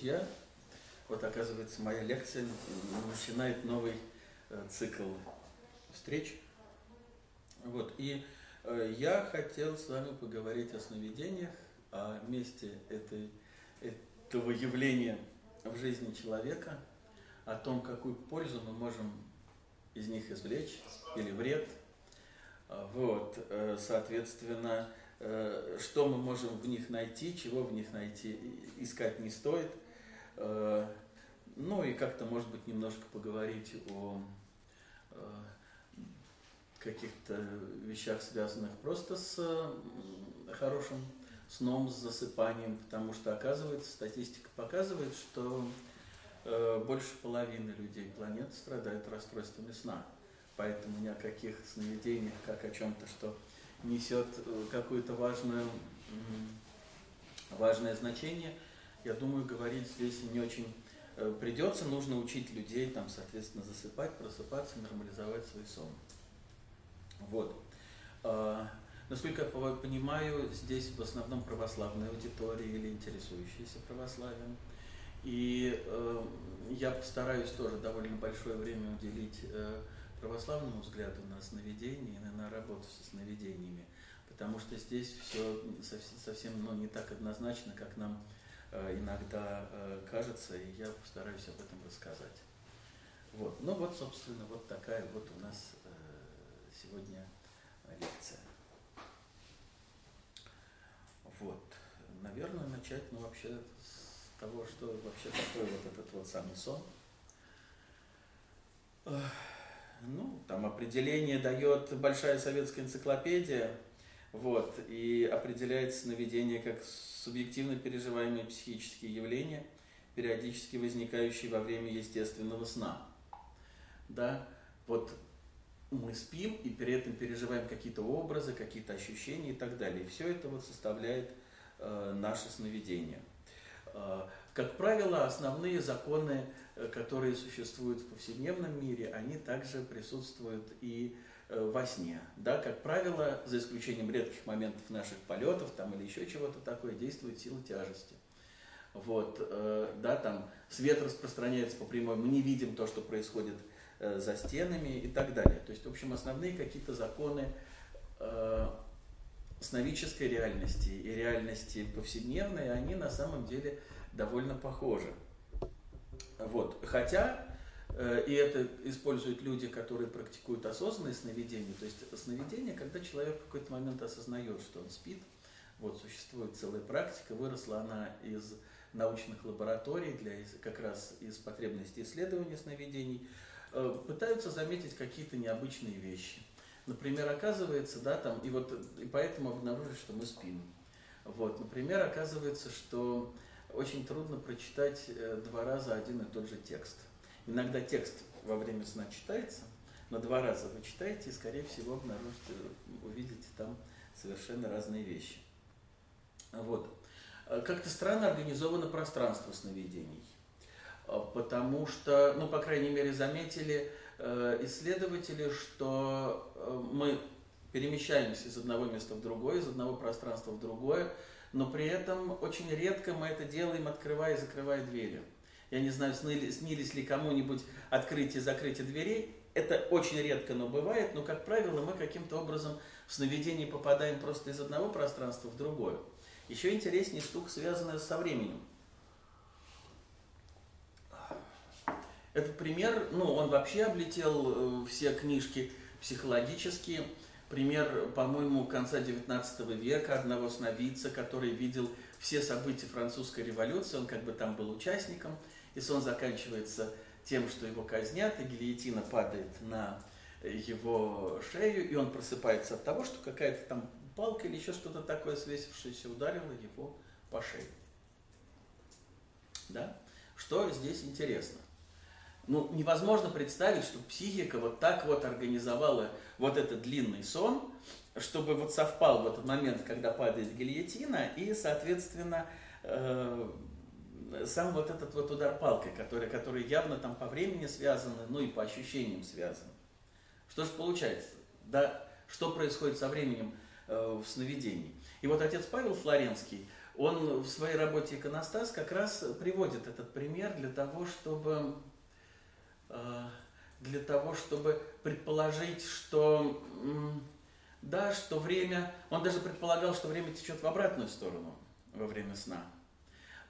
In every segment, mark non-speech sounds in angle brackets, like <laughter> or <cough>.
друзья, вот оказывается моя лекция начинает новый э, цикл встреч. Вот, и э, я хотел с вами поговорить о сновидениях, о месте этой, этого явления в жизни человека, о том, какую пользу мы можем из них извлечь или вред. Вот, э, соответственно, что мы можем в них найти, чего в них найти, искать не стоит. Э, ну и как-то, может быть, немножко поговорить о э, каких-то вещах, связанных просто с хорошим сном, с засыпанием, потому что, оказывается, статистика показывает, что больше половины людей планеты страдают расстройствами сна. Поэтому ни о каких сновидениях, как о чем-то, что несет э, какое-то важное, важное значение. Я думаю, говорить здесь не очень э, придется. Нужно учить людей, там, соответственно, засыпать, просыпаться, нормализовать свой сон. Вот. А, насколько я понимаю, здесь в основном православная аудитория или интересующиеся православием. И э, я постараюсь тоже довольно большое время уделить э, православному взгляду на сновидение и на работу со сновидениями, потому что здесь все совсем ну, не так однозначно, как нам иногда э, кажется, и я постараюсь об этом рассказать. Вот. Ну вот, собственно, вот такая вот у нас э, сегодня лекция. Вот. Наверное, начать, ну, вообще с того, что вообще такое вот этот вот самый сон. Ну, там определение дает большая советская энциклопедия, вот, и определяет сновидение как субъективно переживаемые психические явления, периодически возникающие во время естественного сна. Да, вот мы спим и при этом переживаем какие-то образы, какие-то ощущения и так далее. Все это вот составляет э, наше сновидение. Э, как правило, основные законы Э, которые существуют в повседневном мире, они также присутствуют и э, во сне. Да, как правило, за исключением редких моментов наших полетов там, или еще чего-то такое, действует сила тяжести. Вот, э, да, там свет распространяется по прямой, мы не видим то, что происходит за стенами и так далее. То есть, в общем, основные какие-то законы сновидческой реальности и реальности повседневной, они на самом деле довольно похожи. Вот. Хотя, э, и это используют люди, которые практикуют осознанное сновидение, то есть сновидение, когда человек в какой-то момент осознает, что он спит, вот существует целая практика, выросла она из научных лабораторий, для, как раз из потребностей исследования сновидений, э, пытаются заметить какие-то необычные вещи. Например, оказывается, да, там, и вот и поэтому обнаружили, что мы спим. Вот, например, оказывается, что очень трудно прочитать э, два раза один и тот же текст. Иногда текст во время сна читается, но два раза вы читаете и, скорее всего, обнаружите, увидите там совершенно разные вещи. Вот. Э, как-то странно организовано пространство сновидений, э, потому что, ну, по крайней мере, заметили исследователи, что мы перемещаемся из одного места в другое, из одного пространства в другое, но при этом очень редко мы это делаем, открывая и закрывая двери. Я не знаю, снились ли кому-нибудь открытие и закрытие дверей. Это очень редко, но бывает, но, как правило, мы каким-то образом в сновидении попадаем просто из одного пространства в другое. Еще интереснее штука, связанная со временем. Этот пример, ну, он вообще облетел э, все книжки психологические пример, по-моему, конца XIX века одного сновидца, который видел все события французской революции, он как бы там был участником, и сон заканчивается тем, что его казнят, и гильотина падает на его шею, и он просыпается от того, что какая-то там палка или еще что-то такое свесившееся ударило его по шее. Да? Что здесь интересно? Ну, невозможно представить, что психика вот так вот организовала вот этот длинный сон, чтобы вот совпал в этот момент, когда падает гильотина, и, соответственно, э, сам вот этот вот удар палкой, который, который явно там по времени связан, ну и по ощущениям связан. Что же получается? Да, что происходит со временем э, в сновидении? И вот отец Павел Флоренский, он в своей работе «Иконостас» как раз приводит этот пример для того, чтобы, э, для того, чтобы предположить, что, да, что время, он даже предполагал, что время течет в обратную сторону во время сна.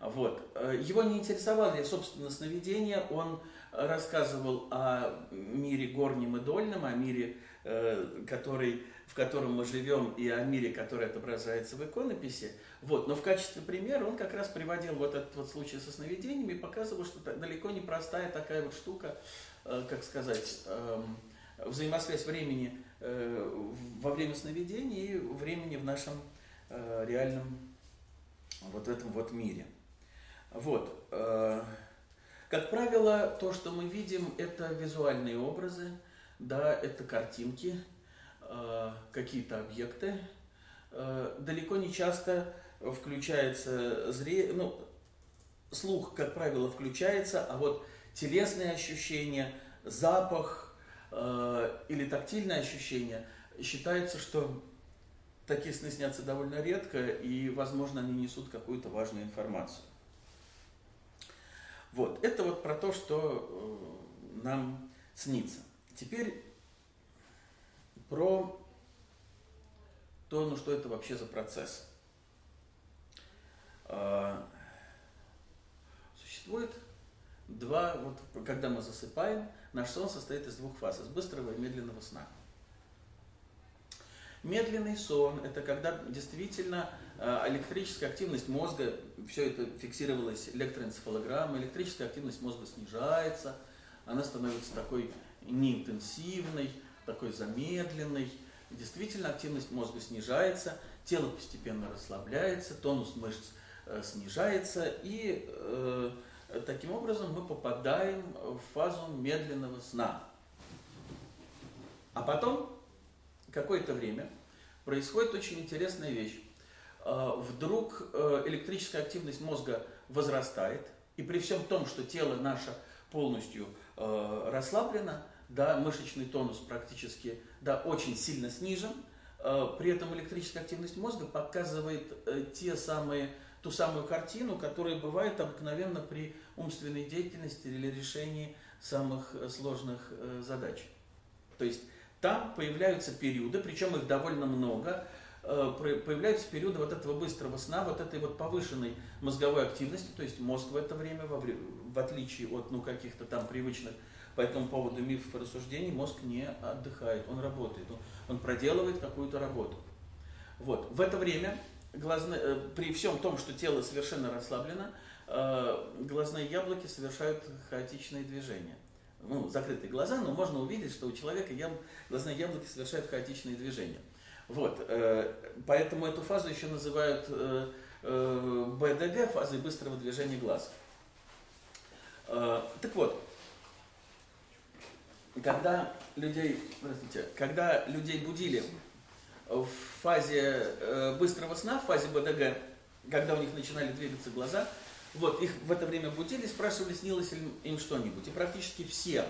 Вот. Э, его не интересовали, собственно, сновидения. Он рассказывал о мире горнем и дольном, о мире, э, который, в котором мы живем, и о мире, который отображается в иконописи. Вот. Но в качестве примера он как раз приводил вот этот вот случай со сновидениями и показывал, что далеко не простая такая вот штука, э, как сказать, эм, взаимосвязь времени во время сновидений и времени в нашем реальном вот этом вот мире. Вот. Э, как правило, то, что мы видим, это визуальные образы, да, это картинки, э, какие-то объекты. Э, далеко не часто включается зрение, ну, слух, как правило, включается, а вот телесные ощущения, запах или тактильное ощущение считается, что такие сны снятся довольно редко, и, возможно, они несут какую-то важную информацию. Вот, это вот про то, что э, нам снится. Теперь про то, ну что это вообще за процесс. Э, существует два, вот когда мы засыпаем, наш сон состоит из двух фаз, из быстрого и медленного сна. Медленный сон – это когда действительно электрическая активность мозга, все это фиксировалось электроэнцефалограммой, электрическая активность мозга снижается, она становится такой неинтенсивной, такой замедленной. Действительно, активность мозга снижается, тело постепенно расслабляется, тонус мышц э, снижается, и э, таким образом мы попадаем в фазу медленного сна. А потом какое-то время происходит очень интересная вещь. А, вдруг э, электрическая активность мозга возрастает, и при всем том, что тело наше полностью э, расслаблено, да, мышечный тонус практически да, очень сильно снижен, э, при этом электрическая активность мозга показывает те самые, ту самую картину, которая бывает обыкновенно при умственной деятельности или решении самых сложных задач. То есть там появляются периоды, причем их довольно много, э, появляются периоды вот этого быстрого сна, вот этой вот повышенной мозговой активности, то есть мозг в это время, в отличие от ну, каких-то там привычных по этому поводу мифов и рассуждений, мозг не отдыхает, он работает, он, он проделывает какую-то работу. Вот. В это время глазные, э, при всем том, что тело совершенно расслаблено, э, глазные яблоки совершают хаотичные движения ну, закрытые глаза, но можно увидеть, что у человека ям, глазные яблоки совершают хаотичные движения. Вот, э, поэтому эту фазу еще называют э, э, БДГ, фазой быстрого движения глаз. Э, так вот, когда людей, простите, когда людей будили в фазе э, быстрого сна, в фазе БДГ, когда у них начинали двигаться глаза, вот, их в это время будили, спрашивали, снилось ли им что-нибудь. И практически все,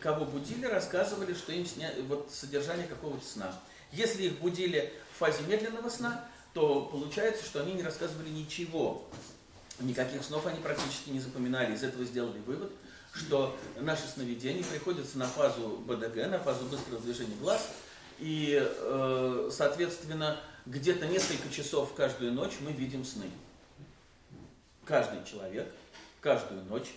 кого будили, рассказывали, что им сня... вот, содержание какого-то сна. Если их будили в фазе медленного сна, то получается, что они не рассказывали ничего. Никаких снов они практически не запоминали. Из этого сделали вывод, что наши сновидения приходятся на фазу БДГ, на фазу быстрого движения глаз, и, э, соответственно, где-то несколько часов каждую ночь мы видим сны каждый человек каждую ночь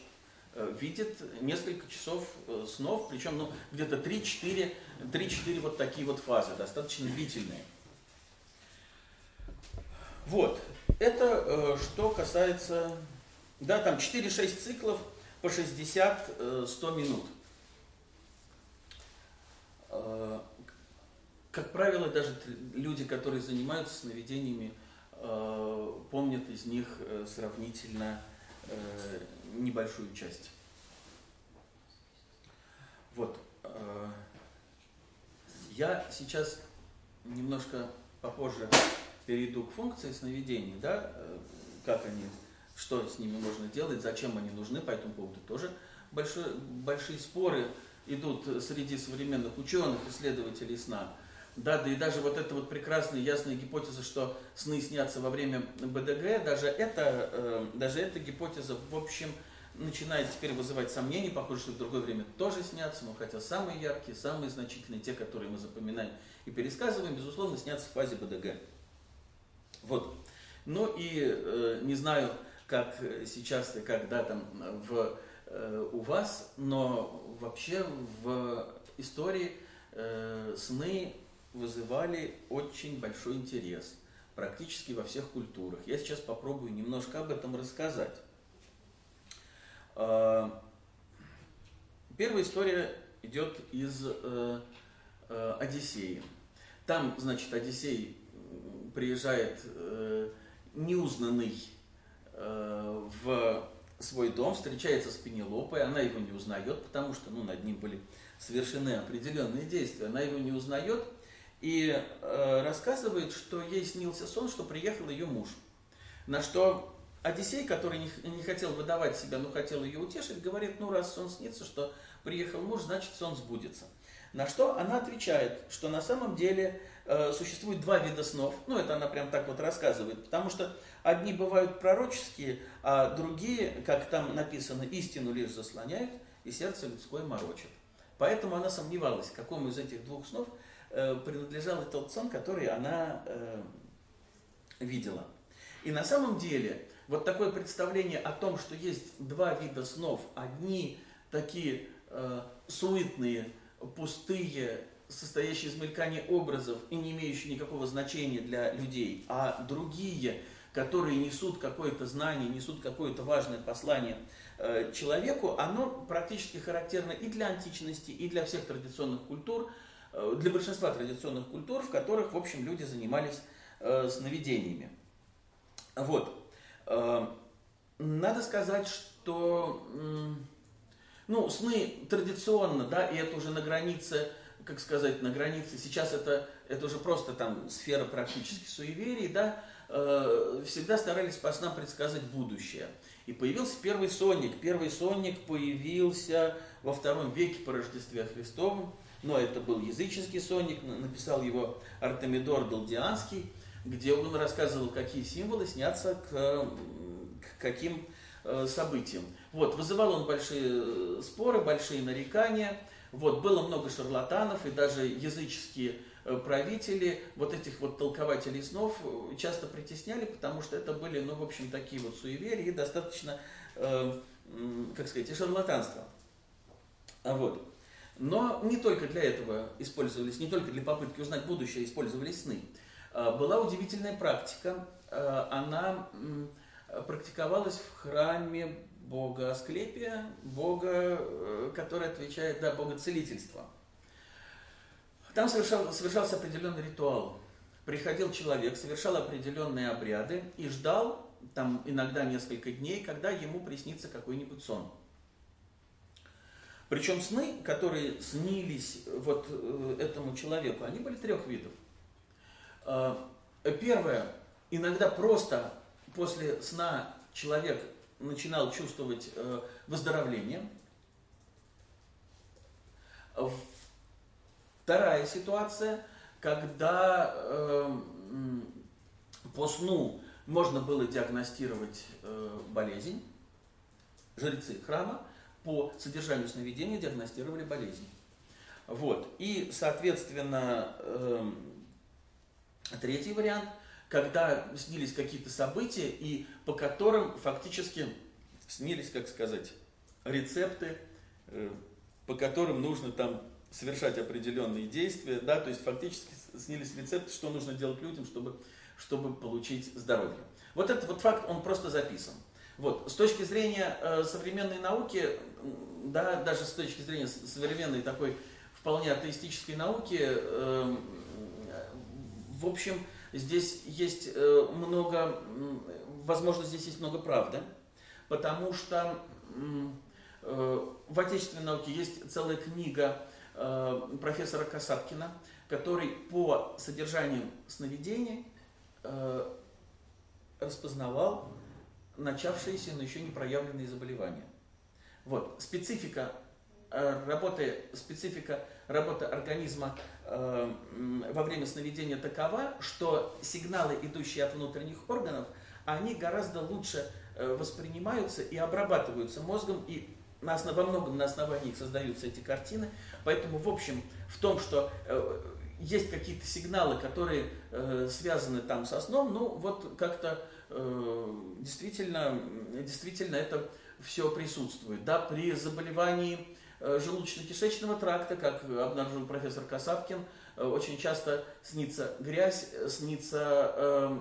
видит несколько часов э, снов, причем ну, где-то 3-4, 3-4 вот такие вот фазы, достаточно длительные. Вот, это э, что касается, да, там 4-6 циклов по 60-100 минут. э, как правило, даже люди, которые занимаются сновидениями, э, помнят из них э, сравнительно небольшую часть. Вот. Я сейчас немножко попозже перейду к функции сновидений, да, как они, что с ними можно делать, зачем они нужны, по этому поводу тоже большой, большие споры идут среди современных ученых, исследователей сна. Да, да и даже вот эта вот прекрасная ясная гипотеза, что сны снятся во время БДГ, даже эта, э, даже эта гипотеза, в общем, начинает теперь вызывать сомнения. Похоже, что в другое время тоже снятся, но хотя самые яркие, самые значительные, те, которые мы запоминаем и пересказываем, безусловно, снятся в фазе БДГ. Вот. Ну и э, не знаю, как сейчас, как да, там в Э, у вас, но вообще в истории э, сны вызывали очень большой интерес практически во всех культурах. Я сейчас попробую немножко об этом рассказать. Э, первая история идет из Одиссеи. Там, значит, Одиссей приезжает неузнанный в свой дом, встречается с Пенелопой, она его не узнает, потому что ну, над ним были совершены определенные действия. Она его не узнает и э, рассказывает, что ей снился сон, что приехал ее муж. На что Одиссей, который не, не хотел выдавать себя, но хотел ее утешить, говорит, ну раз сон снится, что приехал муж, значит сон сбудется. На что она отвечает, что на самом деле э, существует два вида снов. Ну, это она прям так вот рассказывает, потому что Одни бывают пророческие, а другие, как там написано, истину лишь заслоняют и сердце людское морочит. Поэтому она сомневалась, какому из этих двух снов э, принадлежал тот сон, который она э, видела. И на самом деле, вот такое представление о том, что есть два вида снов, одни такие э, суетные, пустые, состоящие из мелькания образов и не имеющие никакого значения для людей, а другие – которые несут какое-то знание, несут какое-то важное послание э, человеку, оно практически характерно и для античности, и для всех традиционных культур, для большинства традиционных культур, в которых, в общем, люди занимались э, сновидениями. Вот. Надо сказать, что ну, сны традиционно, да, и это уже на границе, как сказать, на границе, сейчас это, это уже просто там сфера практически суеверий, да, Э, всегда старались по снам предсказать будущее. И появился первый сонник. Первый сонник появился во втором веке по Рождестве Христовом, но это был языческий сонник, написал его Артемидор Далдианский, где он рассказывал, какие символы снятся к, к каким э, событиям. Вот, вызывал он большие споры, большие нарекания, вот, было много шарлатанов, и даже языческие Э, правители вот этих вот толкователей снов э, часто притесняли, потому что это были, ну, в общем, такие вот суеверия и достаточно, э, как сказать, и шарлатанство. А вот. Но не только для этого использовались, не только для попытки узнать будущее использовались сны. Была удивительная практика, она практиковалась в храме бога Асклепия, бога, который отвечает, да, бога целительства. Там совершал, совершался определенный ритуал. Приходил человек, совершал определенные обряды и ждал, там иногда несколько дней, когда ему приснится какой-нибудь сон. Причем сны, которые снились вот э, этому человеку, они были трех видов. Э, первое, иногда просто после сна человек начинал чувствовать э, выздоровление. Вторая ситуация, когда э, по сну можно было диагностировать э, болезнь, жрецы храма по содержанию сновидения диагностировали болезнь. Вот. И, соответственно, э, третий вариант, когда снились какие-то события, и по которым фактически снились, как сказать, рецепты, э, по которым нужно там совершать определенные действия, да, то есть фактически снились рецепты, что нужно делать людям, чтобы, чтобы получить здоровье. Вот этот вот факт, он просто записан. Вот, с точки зрения э, современной науки, да, даже с точки зрения современной такой, вполне атеистической науки, э, в общем, здесь есть э, много, возможно, здесь есть много правды, потому что э, в отечественной науке есть целая книга э, профессора Касаткина, который по содержанию сновидений э, распознавал начавшиеся, но еще не проявленные заболевания. Вот. Специфика э, работы, специфика работы организма э, во время сновидения такова, что сигналы, идущие от внутренних органов, они гораздо лучше э, воспринимаются и обрабатываются мозгом, и на основ, во многом на основании их создаются эти картины. Поэтому, в общем, в том, что э, есть какие-то сигналы, которые э, связаны там со сном, ну вот как-то э, действительно, действительно это все присутствует. Да, при заболевании э, желудочно-кишечного тракта, как обнаружил профессор Касаткин, э, очень часто снится грязь, снится э,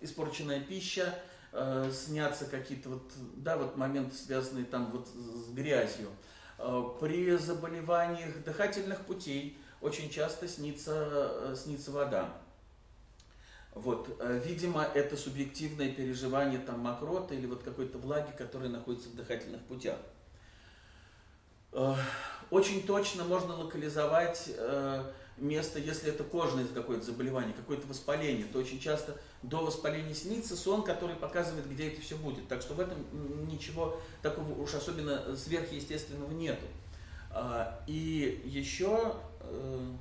испорченная пища, э, снятся какие-то вот, да, вот моменты, связанные там вот с грязью. Э, при заболеваниях дыхательных путей очень часто снится, э, снится вода. Вот, э, видимо, это субъективное переживание там мокроты или вот какой-то влаги, которая находится в дыхательных путях. Э, очень точно можно локализовать место, если это кожное какое-то заболевание, какое-то воспаление, то очень часто до воспаления снится сон, который показывает, где это все будет. Так что в этом ничего такого уж особенно сверхъестественного нету. И еще а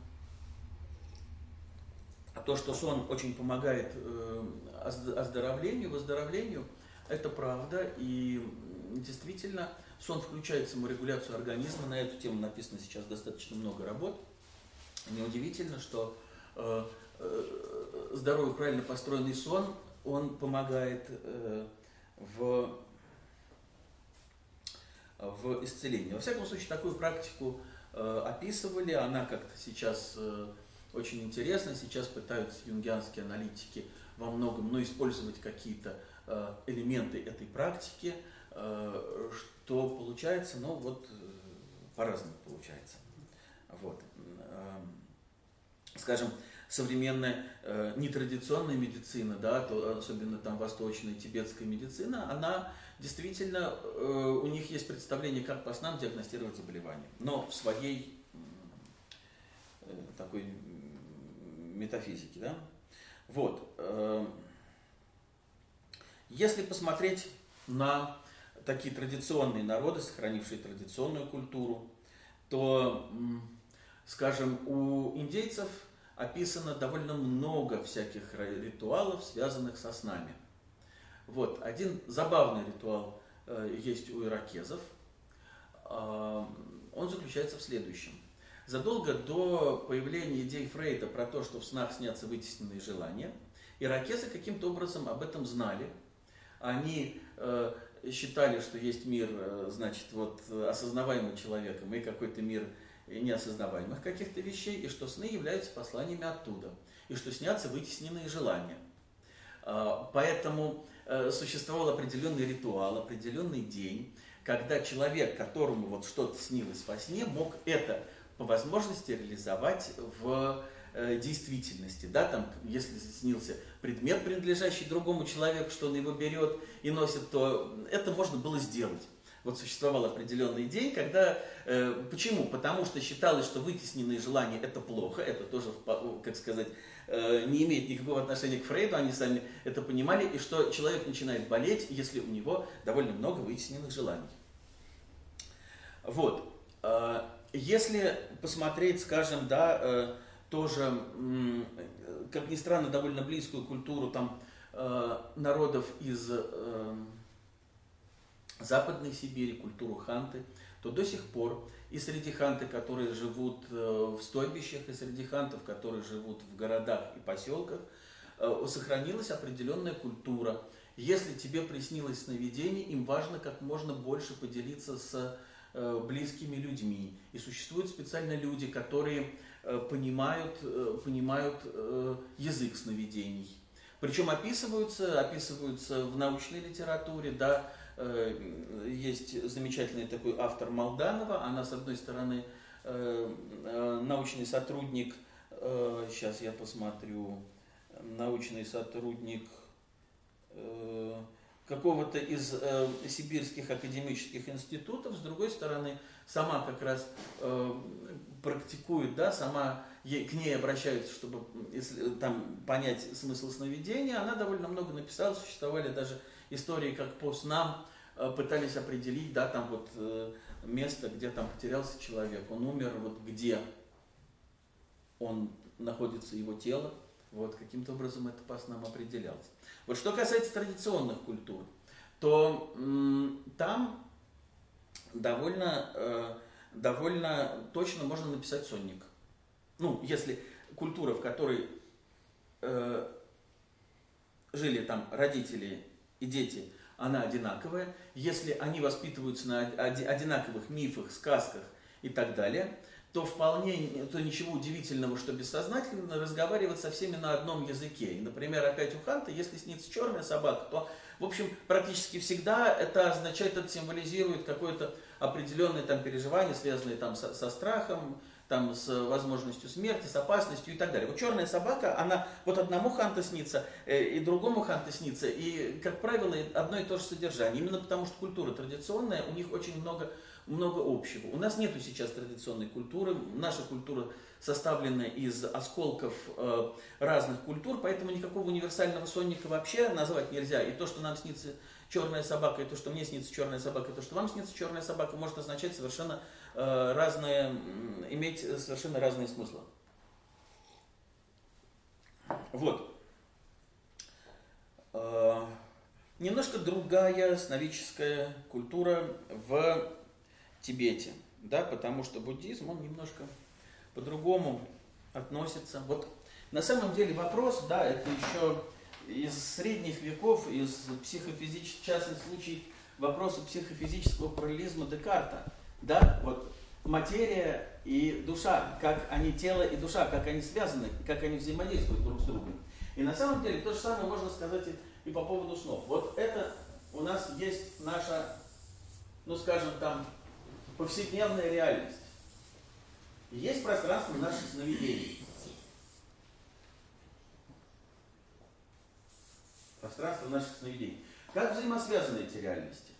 то, что сон очень помогает э, оздоровлению, выздоровлению, это правда. И действительно, сон включает саморегуляцию организма. На эту тему написано сейчас достаточно много работ. Неудивительно, что э, э, здоровый, правильно построенный сон, он помогает в, в исцелении. Во всяком случае, такую практику описывали, она как-то сейчас очень интересно. Сейчас пытаются юнгианские аналитики во многом ну, использовать какие-то э, элементы этой практики, э, что получается, ну вот э, по-разному получается. Вот. Э, скажем, современная нетрадиционная медицина, да, особенно там восточная тибетская медицина, она действительно, у них есть представление, как по снам диагностировать заболевание, но в своей такой метафизики. Да? Вот. Эм, если посмотреть на такие традиционные народы, сохранившие традиционную культуру, то, скажем, у индейцев описано довольно много всяких ритуалов, связанных со снами. Вот, один забавный ритуал э, есть у иракезов. Эм, он заключается в следующем. Задолго до появления идей Фрейда про то, что в снах снятся вытесненные желания, иракесы каким-то образом об этом знали. Они э, считали, что есть мир, э, значит, вот осознаваемый человеком и какой-то мир неосознаваемых каких-то вещей, и что сны являются посланиями оттуда, и что снятся вытесненные желания. Э, поэтому э, существовал определенный ритуал, определенный день, когда человек, которому вот что-то снилось во сне, мог это по возможности реализовать в э, действительности. Да, там, если снился предмет, принадлежащий другому человеку, что он его берет и носит, то это можно было сделать. Вот существовал определенный день, когда... Э, почему? Потому что считалось, что вытесненные желания это плохо, это тоже, как сказать, э, не имеет никакого отношения к Фрейду, они сами это понимали, и что человек начинает болеть, если у него довольно много вытесненных желаний. Вот. Если посмотреть, скажем, да, э, тоже, как ни странно, довольно близкую культуру там э, народов из э, Западной Сибири, культуру ханты, то до сих пор и среди ханты, которые живут в стойбищах, и среди хантов, которые живут в городах и поселках, сохранилась определенная культура. Если тебе приснилось сновидение, им важно как можно больше поделиться с близкими людьми. И существуют специально люди, которые э, понимают, э, понимают язык сновидений. Причем описываются, описываются в научной литературе, да, есть замечательный такой автор Молданова, она с одной стороны научный сотрудник, сейчас я посмотрю, научный сотрудник какого-то из э, сибирских академических институтов, с другой стороны, сама как раз э, практикует, да, сама ей, к ней обращаются, чтобы если, там, понять смысл сновидения, она довольно много написала, существовали даже истории, как по снам э, пытались определить, да, там вот э, место, где там потерялся человек, он умер, вот где он находится, его тело, вот каким-то образом это по снам определялось. Вот что касается традиционных культур, то там довольно, э, довольно точно можно написать сонник. Ну, если культура, в которой э, жили там родители и дети, она одинаковая, если они воспитываются на одинаковых мифах, сказках и так далее, то вполне, то ничего удивительного, что бессознательно разговаривать со всеми на одном языке. Например, опять у Ханта, если снится черная собака, то, в общем, практически всегда это означает, это символизирует какое-то определенное там переживание, связанное там со, со страхом, там, с возможностью смерти, с опасностью и так далее. Вот черная собака, она вот одному ханту снится, э, и другому ханту снится, и, как правило, одно и то же содержание. Именно потому, что культура традиционная, у них очень много много общего. У нас нету сейчас традиционной культуры, наша культура составлена из осколков э, разных культур, поэтому никакого универсального сонника вообще назвать нельзя. И то, что нам снится черная собака, и то, что мне снится черная собака, и то, что вам снится черная собака, может означать совершенно э, разные, иметь совершенно разные смыслы. Вот. Э, немножко другая сновидческая культура в Тибете, да, потому что буддизм, он немножко по-другому относится. Вот на самом деле вопрос, да, это еще из средних веков, из психофизических, в частном случае, вопроса психофизического параллелизма Декарта, да, вот материя и душа, как они, тело и душа, как они связаны, как они взаимодействуют друг с другом. И на самом деле то же самое можно сказать и, и по поводу снов. Вот это у нас есть наша, ну скажем там, повседневная реальность. есть пространство наших сновидений. Пространство наших сновидений. Как взаимосвязаны эти реальности?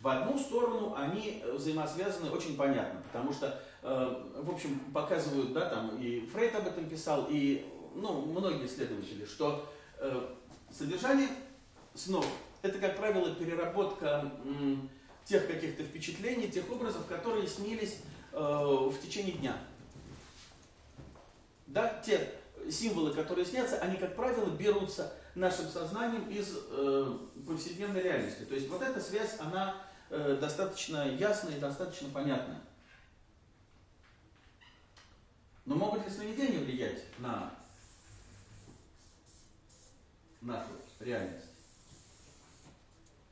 В одну сторону они взаимосвязаны очень понятно, потому что, э, в общем, показывают, да, там и Фрейд об этом писал, и ну, многие исследователи, что э, содержание снов это, как правило, переработка тех каких-то впечатлений, тех образов, которые снились э, в течение дня. Да, те символы, которые снятся, они, как правило, берутся нашим сознанием из э, повседневной реальности. То есть вот эта связь, она э, достаточно ясная и достаточно понятная. Но могут ли сновидения влиять на нашу реальность?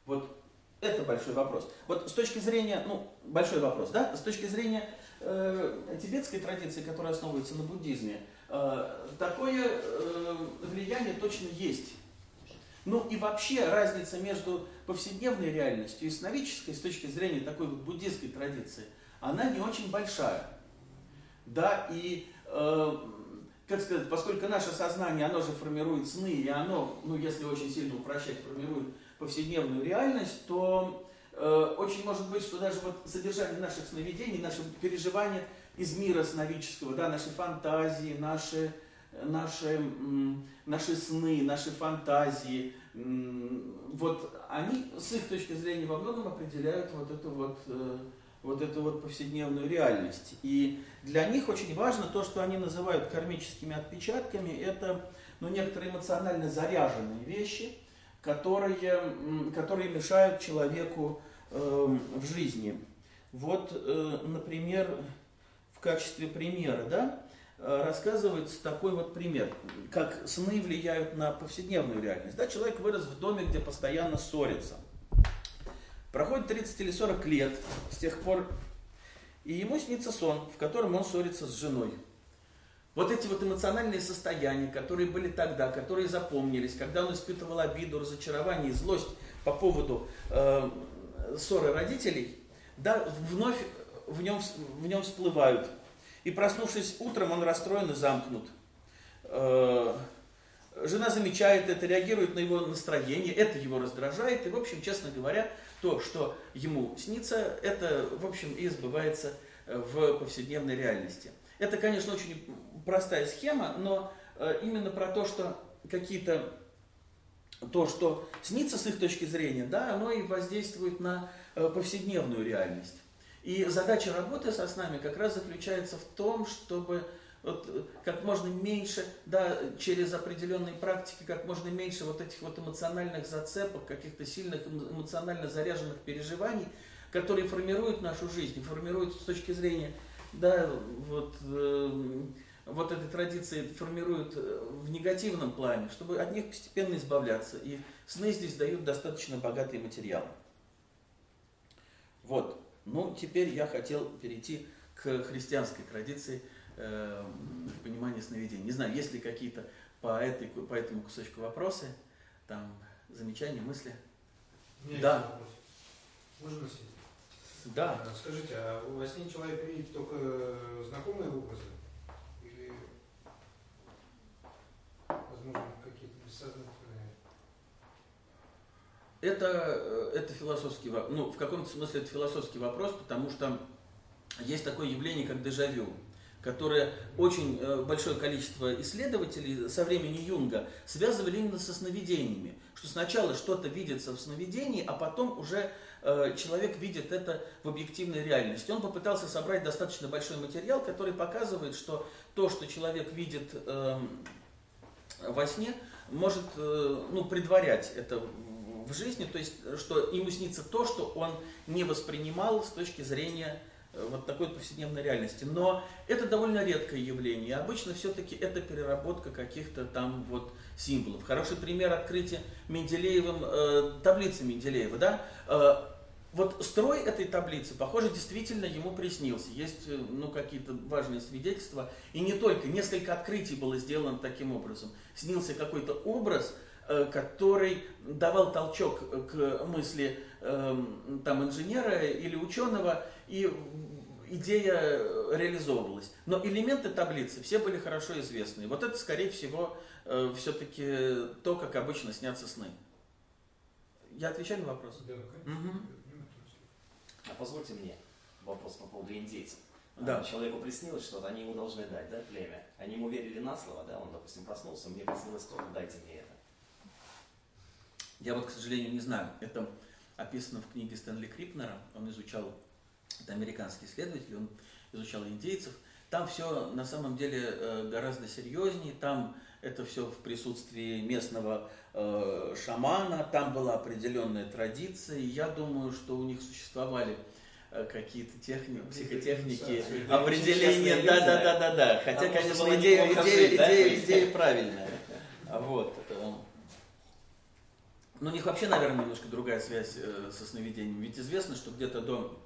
Вот это большой вопрос. Вот с точки зрения, ну, большой вопрос, да, с точки зрения э, тибетской традиции, которая основывается на буддизме, э, такое э, влияние точно есть. Ну и вообще разница между повседневной реальностью и сновидческой с точки зрения такой вот буддистской традиции, она не очень большая. Да, и, э, как сказать, поскольку наше сознание, оно же формирует сны, и оно, ну если очень сильно упрощать, формирует повседневную реальность, то э, очень может быть, что даже вот содержание наших сновидений, наши переживания из мира сновидческого, да, наши фантазии, наши, наши, наши сны, наши фантазии, вот они с их точки зрения во многом определяют вот эту вот, э, вот эту вот повседневную реальность. И для них очень важно то, что они называют кармическими отпечатками, это ну, некоторые эмоционально заряженные вещи – которые, которые мешают человеку э, в жизни. Вот, э, например, в качестве примера, да, э, рассказывается такой вот пример, как сны влияют на повседневную реальность. Да, человек вырос в доме, где постоянно ссорится. Проходит 30 или 40 лет с тех пор, и ему снится сон, в котором он ссорится с женой. Вот эти вот эмоциональные состояния, которые были тогда, которые запомнились, когда он испытывал обиду, разочарование злость по поводу э, ссоры родителей, да, вновь в нем, в нем всплывают. И проснувшись утром, он расстроен и замкнут. Э, жена замечает это, реагирует на его настроение, это его раздражает. И, в общем, честно говоря, то, что ему снится, это, в общем, и сбывается в повседневной реальности. Это, конечно, очень простая схема, но э, именно про то, что какие-то то, что снится с их точки зрения, да, оно и воздействует на э, повседневную реальность. И задача работы со снами как раз заключается в том, чтобы вот э, как можно меньше, да, через определенные практики, как можно меньше вот этих вот эмоциональных зацепок, каких-то сильных эмоционально заряженных переживаний, которые формируют нашу жизнь, формируют с точки зрения, да, вот, э, вот этой традиции формируют э, в негативном плане, чтобы от них постепенно избавляться. И сны здесь дают достаточно богатый материал. Вот. Ну, теперь я хотел перейти к христианской традиции э, понимания сновидений. Не знаю, есть ли какие-то по, этой, по этому кусочку вопросы, там, замечания, мысли? да. Можно сесть? Да. А, скажите, а во сне человек видит только знакомые образы? Или, возможно, какие-то бессознательные? Это, э, это философский вопрос. Ну, в каком-то смысле это философский вопрос, потому что есть такое явление, как дежавю которое очень э, большое количество исследователей со времени Юнга связывали именно со сновидениями. Что сначала что-то видится в сновидении, а потом уже э, человек видит это в объективной реальности. Он попытался собрать достаточно большой материал, который показывает, что то, что человек видит эм, во сне, может э, ну, предварять это в жизни, то есть что ему снится то, что он не воспринимал с точки зрения Э, вот такой повседневной реальности. Но это довольно редкое явление. Обычно все-таки это переработка каких-то там вот символов. Хороший пример открытия Менделеевым, э, таблицы Менделеева. Да? Вот строй этой таблицы, похоже, действительно ему приснился. Есть э, ну, какие-то важные свидетельства. И не только, несколько открытий было сделано таким образом. Снился какой-то образ, э, который давал толчок к мысли э, там, инженера или ученого, и идея реализовывалась. Но элементы таблицы все были хорошо известны. Вот это, скорее всего, э, все-таки то, как обычно снятся сны. Я отвечаю на вопрос? Да, конечно. Угу. А позвольте мне вопрос по поводу индейцев. Да. Человеку приснилось что-то, они ему должны дать, да, племя. Они ему верили на слово, да, он, допустим, проснулся, мне приснилось то, дайте мне это. Я вот, к сожалению, не знаю. Это описано в книге Стэнли Крипнера. Он изучал это американский исследователь, он изучал индейцев. Там все на самом деле э, гораздо серьезнее, там это все в присутствии местного э, шамана, там была определенная традиция, и я думаю, что у них существовали э, какие-то техники, психотехники, определения, да, да, да, да, да. Хотя, конечно, идея, идея, идея, идея правильная. Вот. Но у них вообще, наверное, немножко другая связь со сновидением. Ведь известно, что где-то до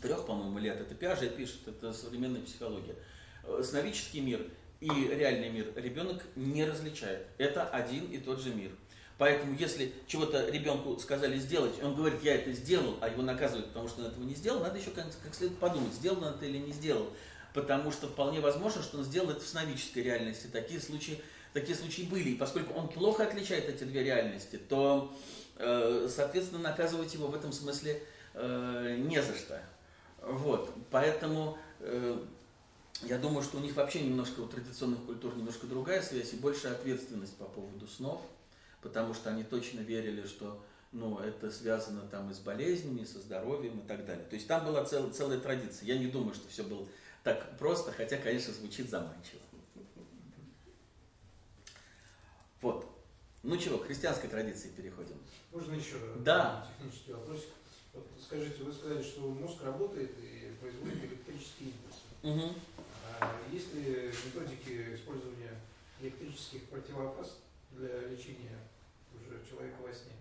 трех, по-моему, лет, это Пиаже пишет, это современная психология. Э, сновидческий мир и реальный мир ребенок не различает. Это один и тот же мир. Поэтому, если чего-то ребенку сказали сделать, он говорит, я это сделал, а его наказывают, потому что он этого не сделал, надо еще как, как следует подумать, сделал он это или не сделал. Потому что вполне возможно, что он сделал это в сновидческой реальности. Такие случаи, такие случаи были. И поскольку он плохо отличает эти две реальности, то, э, соответственно, наказывать его в этом смысле э, не за что. Вот, поэтому э, я думаю, что у них вообще немножко у традиционных культур немножко другая связь и большая ответственность по поводу снов, потому что они точно верили, что ну, это связано там и с болезнями, и со здоровьем и так далее. То есть там была цел, целая традиция. Я не думаю, что все было так просто, хотя, конечно, звучит заманчиво. Вот. Ну чего, к христианской традиции переходим. Можно еще да. технический вопросик? Вот скажите, вы сказали, что мозг работает и производит электрические импульсы. Угу. Есть ли методики использования электрических противофаз для лечения уже человека во сне?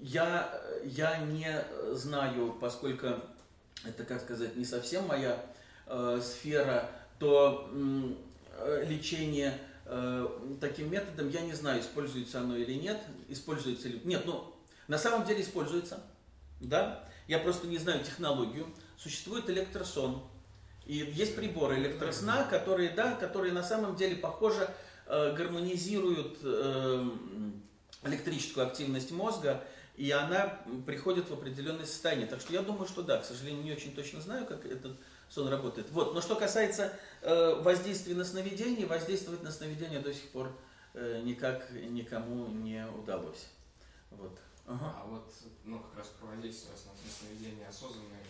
Я, я не знаю, поскольку это, как сказать, не совсем моя э, сфера, то э, лечение Э, таким методом, я не знаю, используется оно или нет, используется ли... Нет, ну, На самом деле используется, да? Я просто не знаю технологию. Существует электросон. И есть приборы электросна, которые, да, которые на самом деле, похоже, э, гармонизируют э, электрическую активность мозга, и она приходит в определенное состояние. Так что я думаю, что да, к сожалению, не очень точно знаю, как этот сон работает. Вот. Но что касается э, воздействия на сновидение, воздействовать на сновидение до сих пор никак никому не удалось. Вот. Ага. А вот, ну, как раз про воздействие на сновидения осознанные,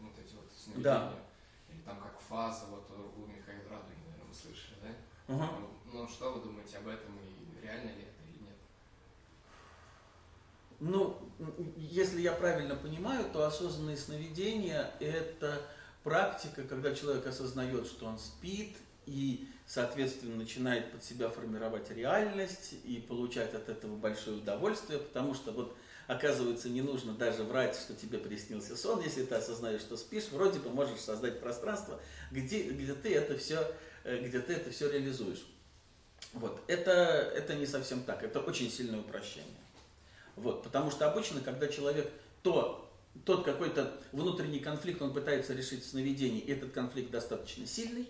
вот эти вот сновидения, да. или там как фаза, вот у Михаила Радуги, наверное, вы слышали, да? Угу. Ну, что вы думаете об этом и реально ли это или нет? Ну, если я правильно понимаю, то осознанные сновидения – это практика, когда человек осознает, что он спит, и, соответственно, начинает под себя формировать реальность и получать от этого большое удовольствие, потому что вот оказывается не нужно даже врать, что тебе приснился сон, если ты осознаешь, что спишь, вроде бы можешь создать пространство, где, где ты это все, э, где ты это все реализуешь. Вот. Это, это не совсем так, это очень сильное упрощение. Вот. Потому что обычно, когда человек то, тот какой-то внутренний конфликт, он пытается решить в сновидении, этот конфликт достаточно сильный,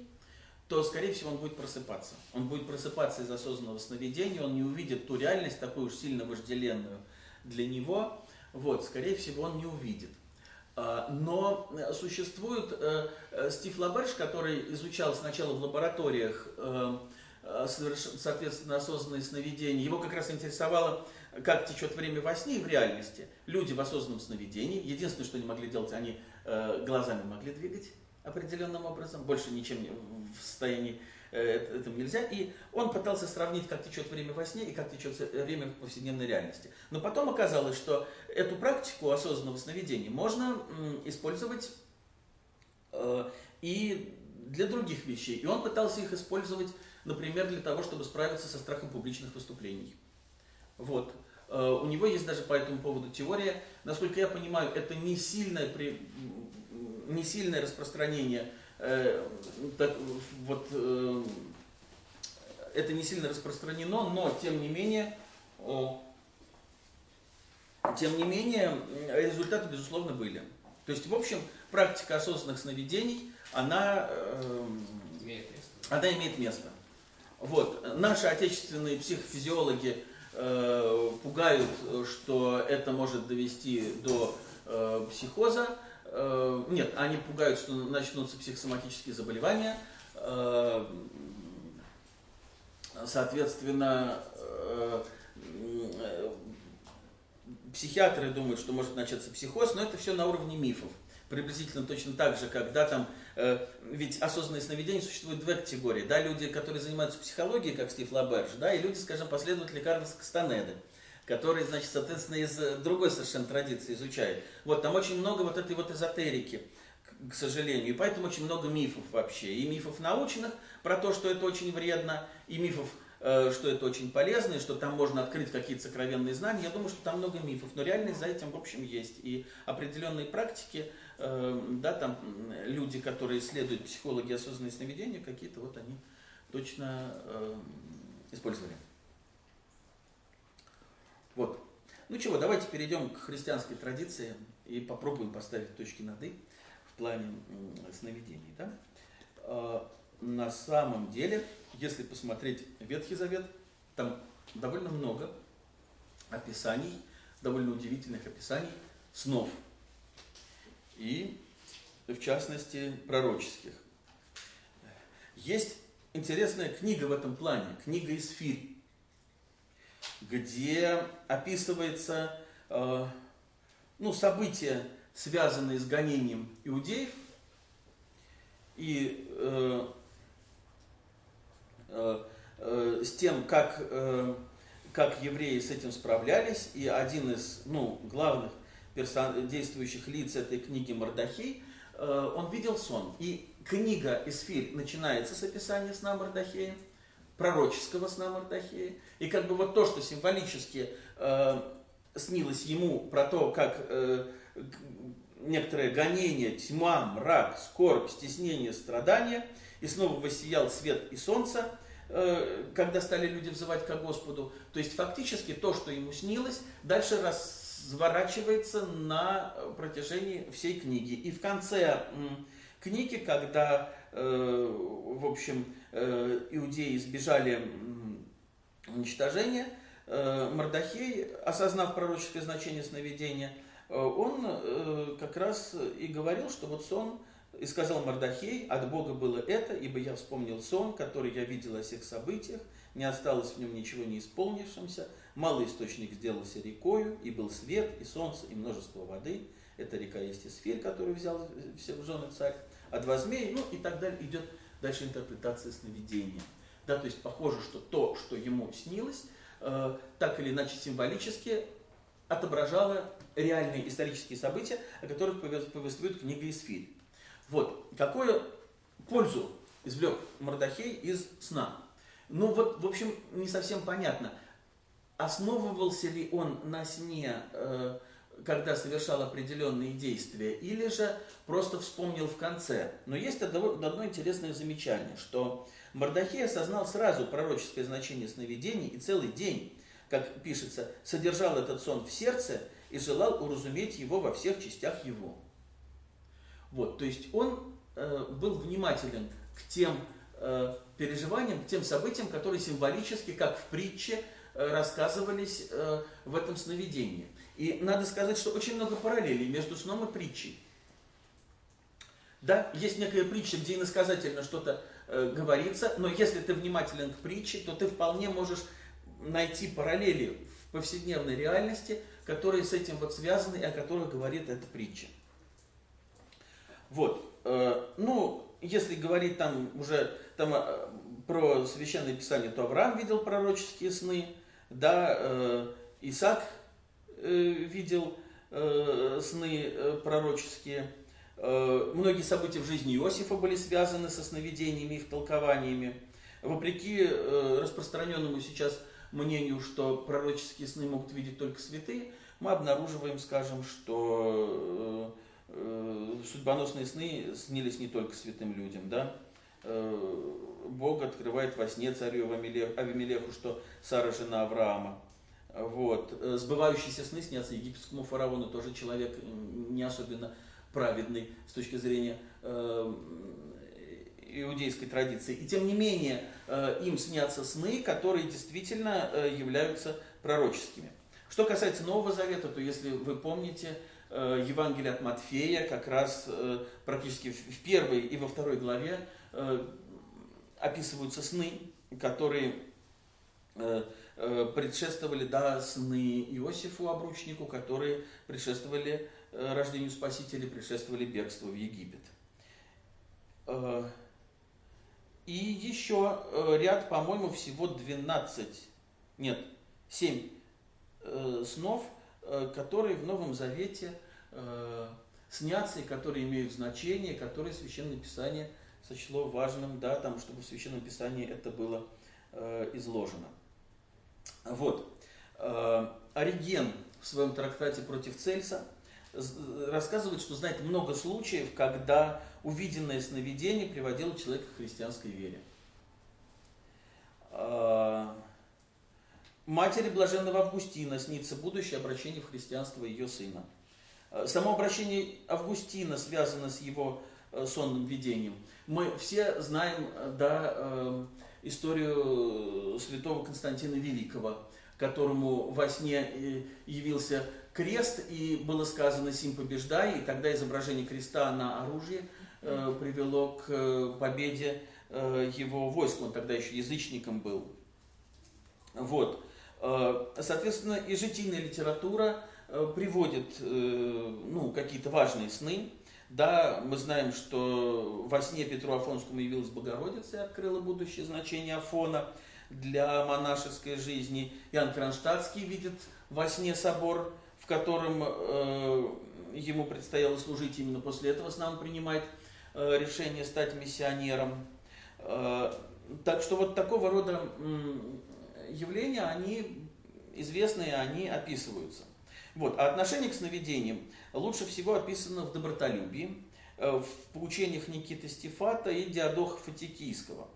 то, скорее всего, он будет просыпаться. Он будет просыпаться из осознанного сновидения, он не увидит ту реальность, такую уж сильно вожделенную для него, вот, скорее всего, он не увидит. А, но существует э, э, Стив Лаберш, который изучал сначала в лабораториях, э, соответственно, осознанные сновидения. Его как раз интересовало, как течет время во сне и в реальности. Люди в осознанном сновидении, единственное, что они могли делать, они глазами могли двигать определенным образом, больше ничем в состоянии э, этому нельзя. И он пытался сравнить, как течет время во сне и как течет время в повседневной реальности. Но потом оказалось, что эту практику осознанного сновидения можно использовать э, и для других вещей. И он пытался их использовать, например, для того, чтобы справиться со страхом публичных выступлений. Вот. Э, у него есть даже по этому поводу теория. Насколько я понимаю, это не сильное при не сильное распространение, э, так, вот, э, это не сильно распространено, но тем не менее, э, тем не менее, результаты, безусловно, были. То есть, в общем, практика осознанных сновидений, она, э, имеет место. она имеет место. Вот. Наши отечественные психофизиологи э, пугают, что это может довести до э, психоза. Э, нет, они пугают, что начнутся психосоматические заболевания. Э, соответственно, э, психиатры думают, что может начаться психоз, но это все на уровне мифов. Приблизительно точно так же, когда там, ведь осознанное сновидение существует две категории. Да, люди, которые занимаются психологией, как Стив Лаберж, да, и люди, скажем, последователи Карлоса Кастанеды который, значит, соответственно, из э, другой совершенно традиции изучает. Вот, там очень много вот этой вот эзотерики, к сожалению, и поэтому очень много мифов вообще. И мифов научных про то, что это очень вредно, и мифов, э, что это очень полезно, и что там можно открыть какие-то сокровенные знания. Я думаю, что там много мифов, но реальность за этим, в общем, есть. И определенные практики, э, да, там люди, которые исследуют психологи осознанные сновидения, какие-то вот они точно использовали. Вот. Ну чего, давайте перейдем к христианской традиции и попробуем поставить точки над «и» в плане сновидений. Да? А, на самом деле, если посмотреть Ветхий Завет, там довольно много описаний, довольно удивительных описаний снов. И, в частности, пророческих. Есть интересная книга в этом плане, книга Исфирь где описывается э, ну, события, связанные с гонением иудеев, и э, э, э, с тем, как, э, как евреи с этим справлялись, и один из ну, главных персон... действующих лиц этой книги Мордахей, э, он видел сон. И книга Исфирь начинается с описания сна Мордахея, пророческого сна Мардахея. И как бы вот то, что символически э, снилось ему про то, как э, некоторое гонение, тьма, мрак, скорбь, стеснение, страдания, и снова воссиял свет и солнце, э, когда стали люди взывать к Господу. То есть фактически то, что ему снилось, дальше разворачивается на протяжении всей книги. И в конце книги, когда, в общем, э, иудеи избежали уничтожения, э, Мордахей, осознав пророческое значение сновидения, он как раз и говорил, что вот сон, и сказал Мордахей, от Бога было это, ибо я вспомнил сон, который я видел о всех событиях, не осталось в нем ничего не исполнившимся, малый источник сделался рекою, и был свет, и солнце, и множество воды. Эта река есть Исфирь, которую взял все в жены царь, а два змеи, ну и так далее. Идет дальше интерпретация сновидения. Да, то есть похоже, что то, что ему снилось, э, так или иначе символически отображало реальные исторические события, о которых повествует книга Исфирь. Вот, какую пользу извлек Мордахей из сна? Ну вот, в общем, не совсем понятно, основывался ли он на сне, э, когда совершал определенные действия, или же просто вспомнил в конце. Но есть одно, интересное замечание, что Мордахей осознал сразу пророческое значение сновидений и целый день, как пишется, содержал этот сон в сердце и желал уразуметь его во всех частях его. Вот, то есть он э, был внимателен к тем э, переживаниям, к тем событиям, которые символически, как в притче, э, рассказывались э, в этом сновидении. И надо сказать, что очень много параллелей между сном и притчей. Да, есть некая притча, где иносказательно что-то э, говорится, но если ты внимателен к притче, то ты вполне можешь найти параллели в повседневной реальности, которые с этим вот связаны и о которых говорит эта притча. Вот. Э, ну, если говорить там уже там, э, про Священное Писание, то Авраам видел пророческие сны, да, э, Исаак видел сны пророческие. Многие события в жизни Иосифа были связаны со сновидениями, их толкованиями. Вопреки распространенному сейчас мнению, что пророческие сны могут видеть только святые, мы обнаруживаем, скажем, что Э, судьбоносные сны снились не только святым людям, да. Э, Бог открывает во сне царю Авимелеху, что Сара жена Авраама. Вот. Э, сбывающиеся сны снятся египетскому фараону, тоже человек не особенно праведный с точки зрения иудейской традиции. И тем не менее, им снятся сны, которые действительно являются пророческими. Что касается Нового Завета, то если вы помните, Э, Евангелие от Матфея, как раз э, практически в первой и во второй главе э, описываются сны, которые предшествовали, да, сны Иосифу, обручнику, которые предшествовали рождению Спасителя, предшествовали бегству в Египет. И еще ряд, по-моему, всего 12, нет, 7 снов – Э, которые в Новом Завете э, снятся и которые имеют значение, которые Священное Писание сочло важным, да, там, чтобы в Священном Писании это было э, изложено. Вот. Э, Ориген в своем трактате против Цельса рассказывает, что знает много случаев, когда увиденное сновидение приводило человека к христианской вере. Э, Матери блаженного Августина снится будущее обращение в христианство ее сына. Э, само обращение Августина связано с его сонным видением. Мы все знаем да, историю святого Константина Великого, которому во сне явился крест, и было сказано «Сим побеждай», и тогда изображение креста на оружие привело к победе его войск. Он тогда еще язычником был. Вот. Э, соответственно, и житийная литература э, приводит э, ну, какие-то важные сны. Да, мы знаем, что во сне Петру Афонскому явилась Богородица и открыла будущее значение Афона для монашеской жизни. Иоанн Кронштадтский видит во сне собор, в котором э, ему предстояло служить. Именно после этого сна он принимает э, решение стать миссионером. Э, так что вот такого рода явления, они известные, они описываются. Вот. А отношение к сновидениям лучше всего описано в добротолюбии, э, в поучениях Никиты Стефата и Диадоха Фатикийского.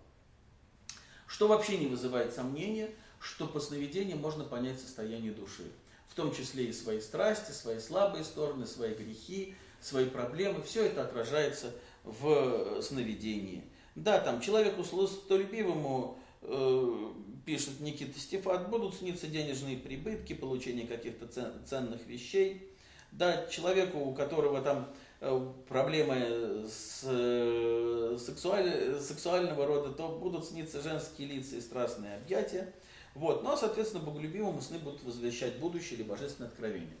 Что вообще не вызывает сомнения, что по сновидениям можно понять состояние души. в том числе и свои страсти, свои слабые стороны, свои грехи, свои проблемы. Все это отражается в сновидении. Да, там человеку сластолюбивому э, пишет Никита Стефат, будут сниться денежные прибытки, получение каких-то ценных вещей. Да, человеку, у которого там э, проблемы с э, сексуаль, сексуального рода, то будут сниться женские лица и страстные объятия. Вот. Но, соответственно, боголюбивому сны будут возвещать будущее или божественное откровение.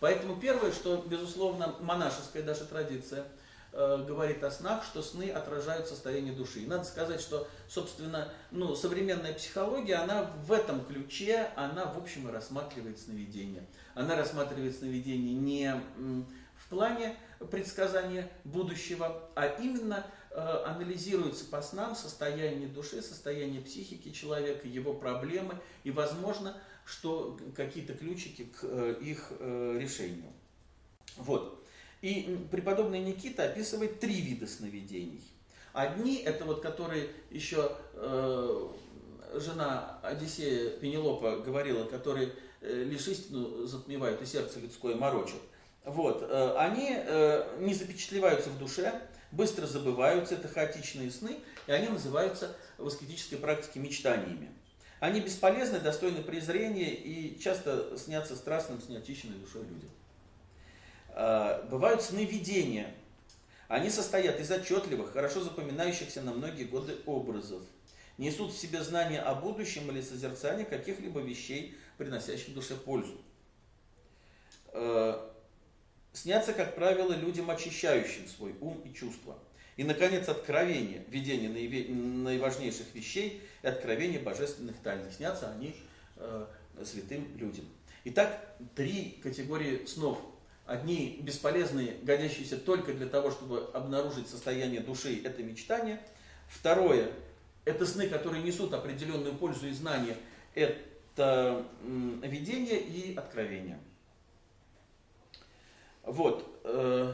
Поэтому первое, что, безусловно, монашеская даже традиция – говорит о снах, что сны отражают состояние души. И надо сказать, что, собственно, ну, современная психология, она в этом ключе, она, в общем, и рассматривает сновидения. Она рассматривает сновидения не в плане предсказания будущего, а именно э, анализируется по снам состояние души, состояние психики человека, его проблемы и, возможно, что какие-то ключики к э, их решению. Вот. И преподобный Никита описывает три вида сновидений. Одни, это вот которые еще э, жена Одиссея Пенелопа говорила, которые э, лишь истину затмевают и сердце людское морочат. Вот, э, они э, не запечатлеваются в душе, быстро забываются, это хаотичные сны, и они называются в аскетической практике мечтаниями. Они бесполезны, достойны презрения и часто снятся страстным, с неочищенной душой людям. А, бывают сны видения. Они состоят из отчетливых, хорошо запоминающихся на многие годы образов. Несут в себе знания о будущем или созерцание каких-либо вещей, приносящих душе пользу. А, снятся, как правило, людям, очищающим свой ум и чувства. И, наконец, откровение, видение наиважнейших вещей и откровение божественных тайн. Снятся они э, святым людям. Итак, три категории снов – Одни бесполезные, годящиеся только для того, чтобы обнаружить состояние души, это мечтание. Второе, это сны, которые несут определенную пользу и знания, это видение и откровение. Вот. Э,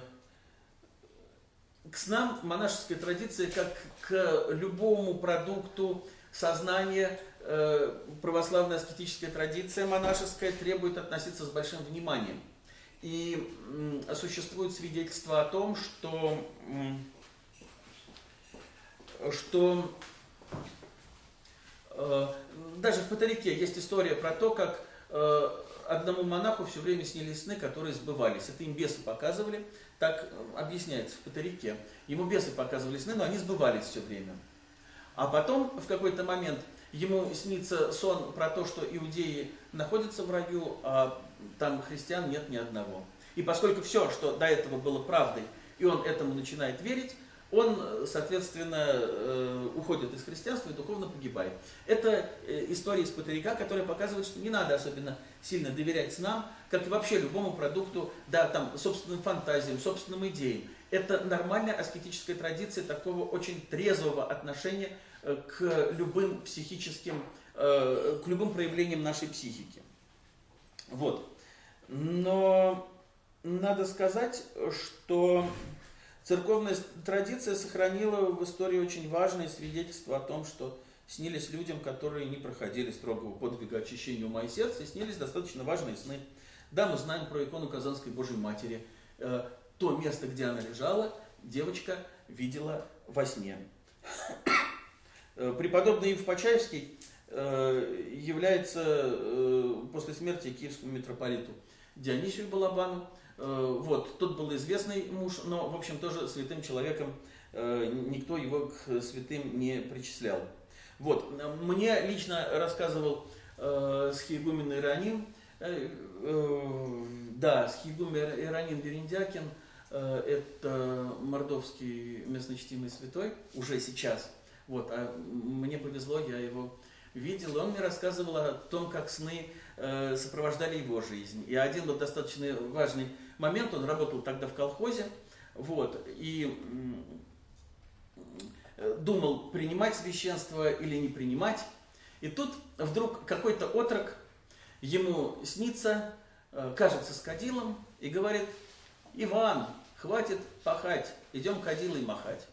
к снам монашеская традиция, как к любому продукту сознания, э, православная аскетическая традиция монашеская требует относиться с большим вниманием. И существует свидетельство о том, что, что э, даже в Патарике есть история про то, как э, одному монаху все время снились сны, которые сбывались. Это им бесы показывали, так объясняется в Патарике. Ему бесы показывали сны, но они сбывались все время. А потом в какой-то момент ему снится сон про то, что иудеи находятся в раю, а там христиан нет ни одного. И поскольку все, что до этого было правдой, и он этому начинает верить, он, соответственно, э, уходит из христианства и духовно погибает. Это э, история из Патерика, которая показывает, что не надо особенно сильно доверять нам, как и вообще любому продукту, да, там, собственным фантазиям, собственным идеям. Это нормальная аскетическая традиция такого очень трезвого отношения э, к любым психическим, к любым проявлениям нашей психики. Вот. Но надо сказать, что церковная традиция сохранила в истории очень важное свидетельство о том, что снились людям, которые не проходили строгого подвига очищения ума и сердца, и снились достаточно важные сны. Да, мы знаем про икону Казанской Божьей Матери. Э, то место, где она лежала, девочка видела во сне. Э, преподобный Ив Почаевский э, является после смерти киевскому митрополиту Дионисию Балабану. Э, вот, тот был известный муж, но, в общем, тоже святым человеком э, никто его к святым не причислял. Вот, мне лично рассказывал э, схиегумен Иронин, э, э, да, схиегумен Иронин Верендякин, э, это мордовский местночтимый святой, уже сейчас. Вот, а мне повезло, я его видел, он мне рассказывал о том, как сны э, сопровождали его жизнь. И один вот достаточно важный момент, он работал тогда в колхозе, вот, и э, думал, принимать священство или не принимать. И тут вдруг какой-то отрок ему снится, э, кажется с кадилом, и говорит, Иван, хватит пахать, идем кадилой махать.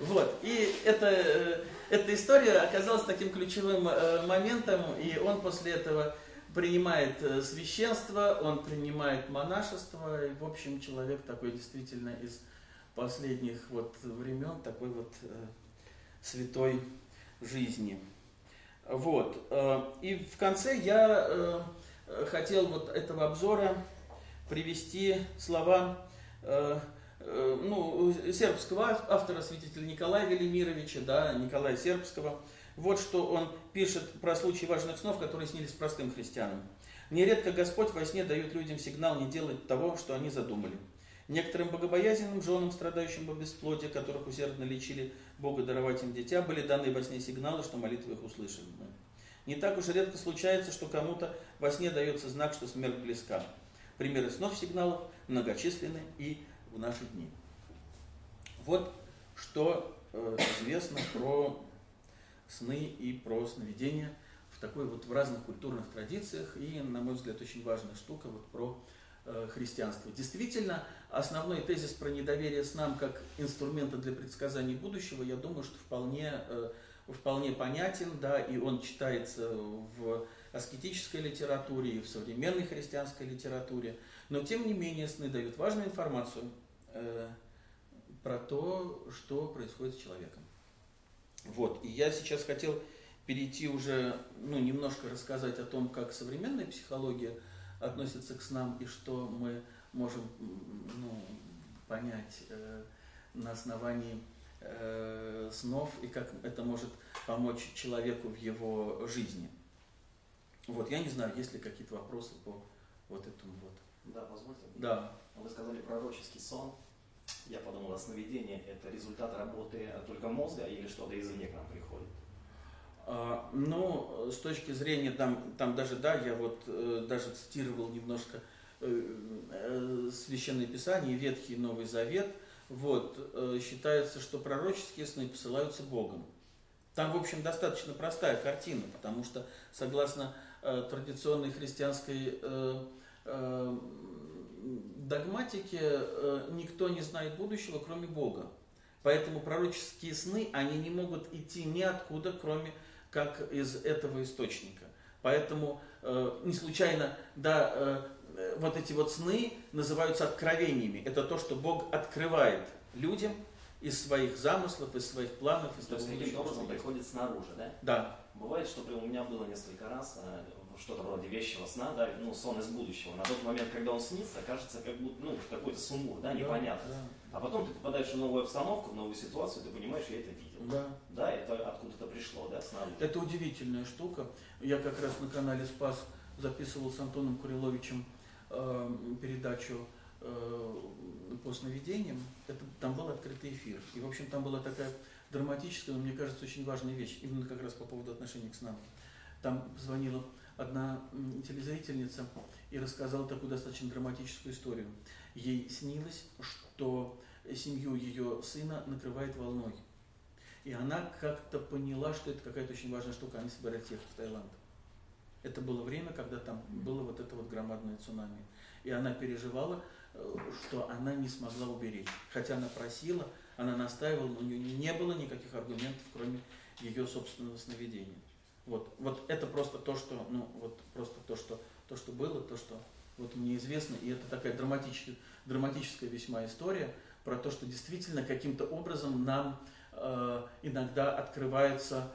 Вот, и это, э, эта история оказалась таким ключевым моментом, и он после этого принимает э, священство, он принимает монашество, и, в общем, человек такой действительно из последних вот времен, такой вот э, святой жизни. Вот. Э, и в конце я э, хотел вот этого обзора привести слова э, э, ну, сербского автора, святителя Николая Велимировича, да, Николая Сербского. Вот что он пишет про случаи важных снов, которые снились простым христианам. Нередко Господь во сне дает людям сигнал не делать того, что они задумали. Некоторым богобоязненным женам, страдающим по бесплодию, которых усердно лечили Бога даровать им дитя, были даны во сне сигналы, что молитвы их услышаны. Не так уж редко случается, что кому-то во сне дается знак, что смерть близка. Примеры снов сигналов многочисленны и в наши дни. Вот что э, известно про сны и про сновидения в такой вот в разных культурных традициях и, на мой взгляд, очень важная штука вот про э, христианство. Действительно, основной тезис про недоверие снам как инструмента для предсказания будущего, я думаю, что вполне, э, вполне понятен, да, и он читается в аскетической литературе и в современной христианской литературе. Но, тем не менее, сны дают важную информацию э, про то, что происходит с человеком. Вот, и я сейчас хотел перейти уже, ну, немножко рассказать о том, как современная психология относится к снам и что мы можем ну, понять э, на основании э, снов и как это может помочь человеку в его жизни. Вот, я не знаю, есть ли какие-то вопросы по вот этому вот. Да, позвольте. Да. Вы сказали пророческий сон. Я подумал, а сновидение – это результат работы только мозга или что-то извне к нам приходит? А, ну, с точки зрения, там, там даже, да, я вот э, даже цитировал немножко э, э, Священное Писание, Ветхий и Новый Завет, вот, считается, что пророческие сны посылаются Богом. Там, в общем, достаточно простая картина, потому что, согласно традиционной христианской догматике, э, никто не знает будущего, кроме Бога. Поэтому пророческие сны, они не могут идти ниоткуда, кроме как из этого источника. Поэтому э, не случайно, да, э, э вот эти вот сны называются откровениями. Это то, что Бог открывает людям из своих замыслов, из своих планов, из то того, каким образом приходит снаружи, да? Да. Бывает, что у меня было несколько раз что-то вроде вещего сна, да, ну, сон из будущего. На тот момент, когда он снится, кажется, как будто, ну, какой-то сумбур, да, непонятно. Да, А потом ты попадаешь в новую обстановку, в новую ситуацию, ты понимаешь, я это видел. да. Да, это откуда-то пришло, да, снаружи. Это удивительная штука. Я как раз на канале Спас записывал с Антоном Куриловичем э, передачу э, по сновидениям. Это, там был открытый эфир. И, в общем, там была такая драматическая, но мне кажется, очень важная вещь, именно как раз по поводу отношений к снам. Там позвонила одна телезрительница и рассказала такую достаточно драматическую историю. Ей снилось, что семью ее сына накрывает волной. И она как-то поняла, что это какая-то очень важная штука, они собираются ехать в Таиланд. Это было время, когда там было вот это вот громадное цунами. И она переживала, э, что она не смогла уберечь. Хотя она просила, она настаивала, но у нее не было никаких аргументов, кроме ее собственного сновидения. Вот, вот это просто то, что, ну, вот просто то, что, то, что было, то, что вот мне известно, и это такая драматическая, драматическая весьма история про то, что действительно каким-то образом нам э, иногда открывается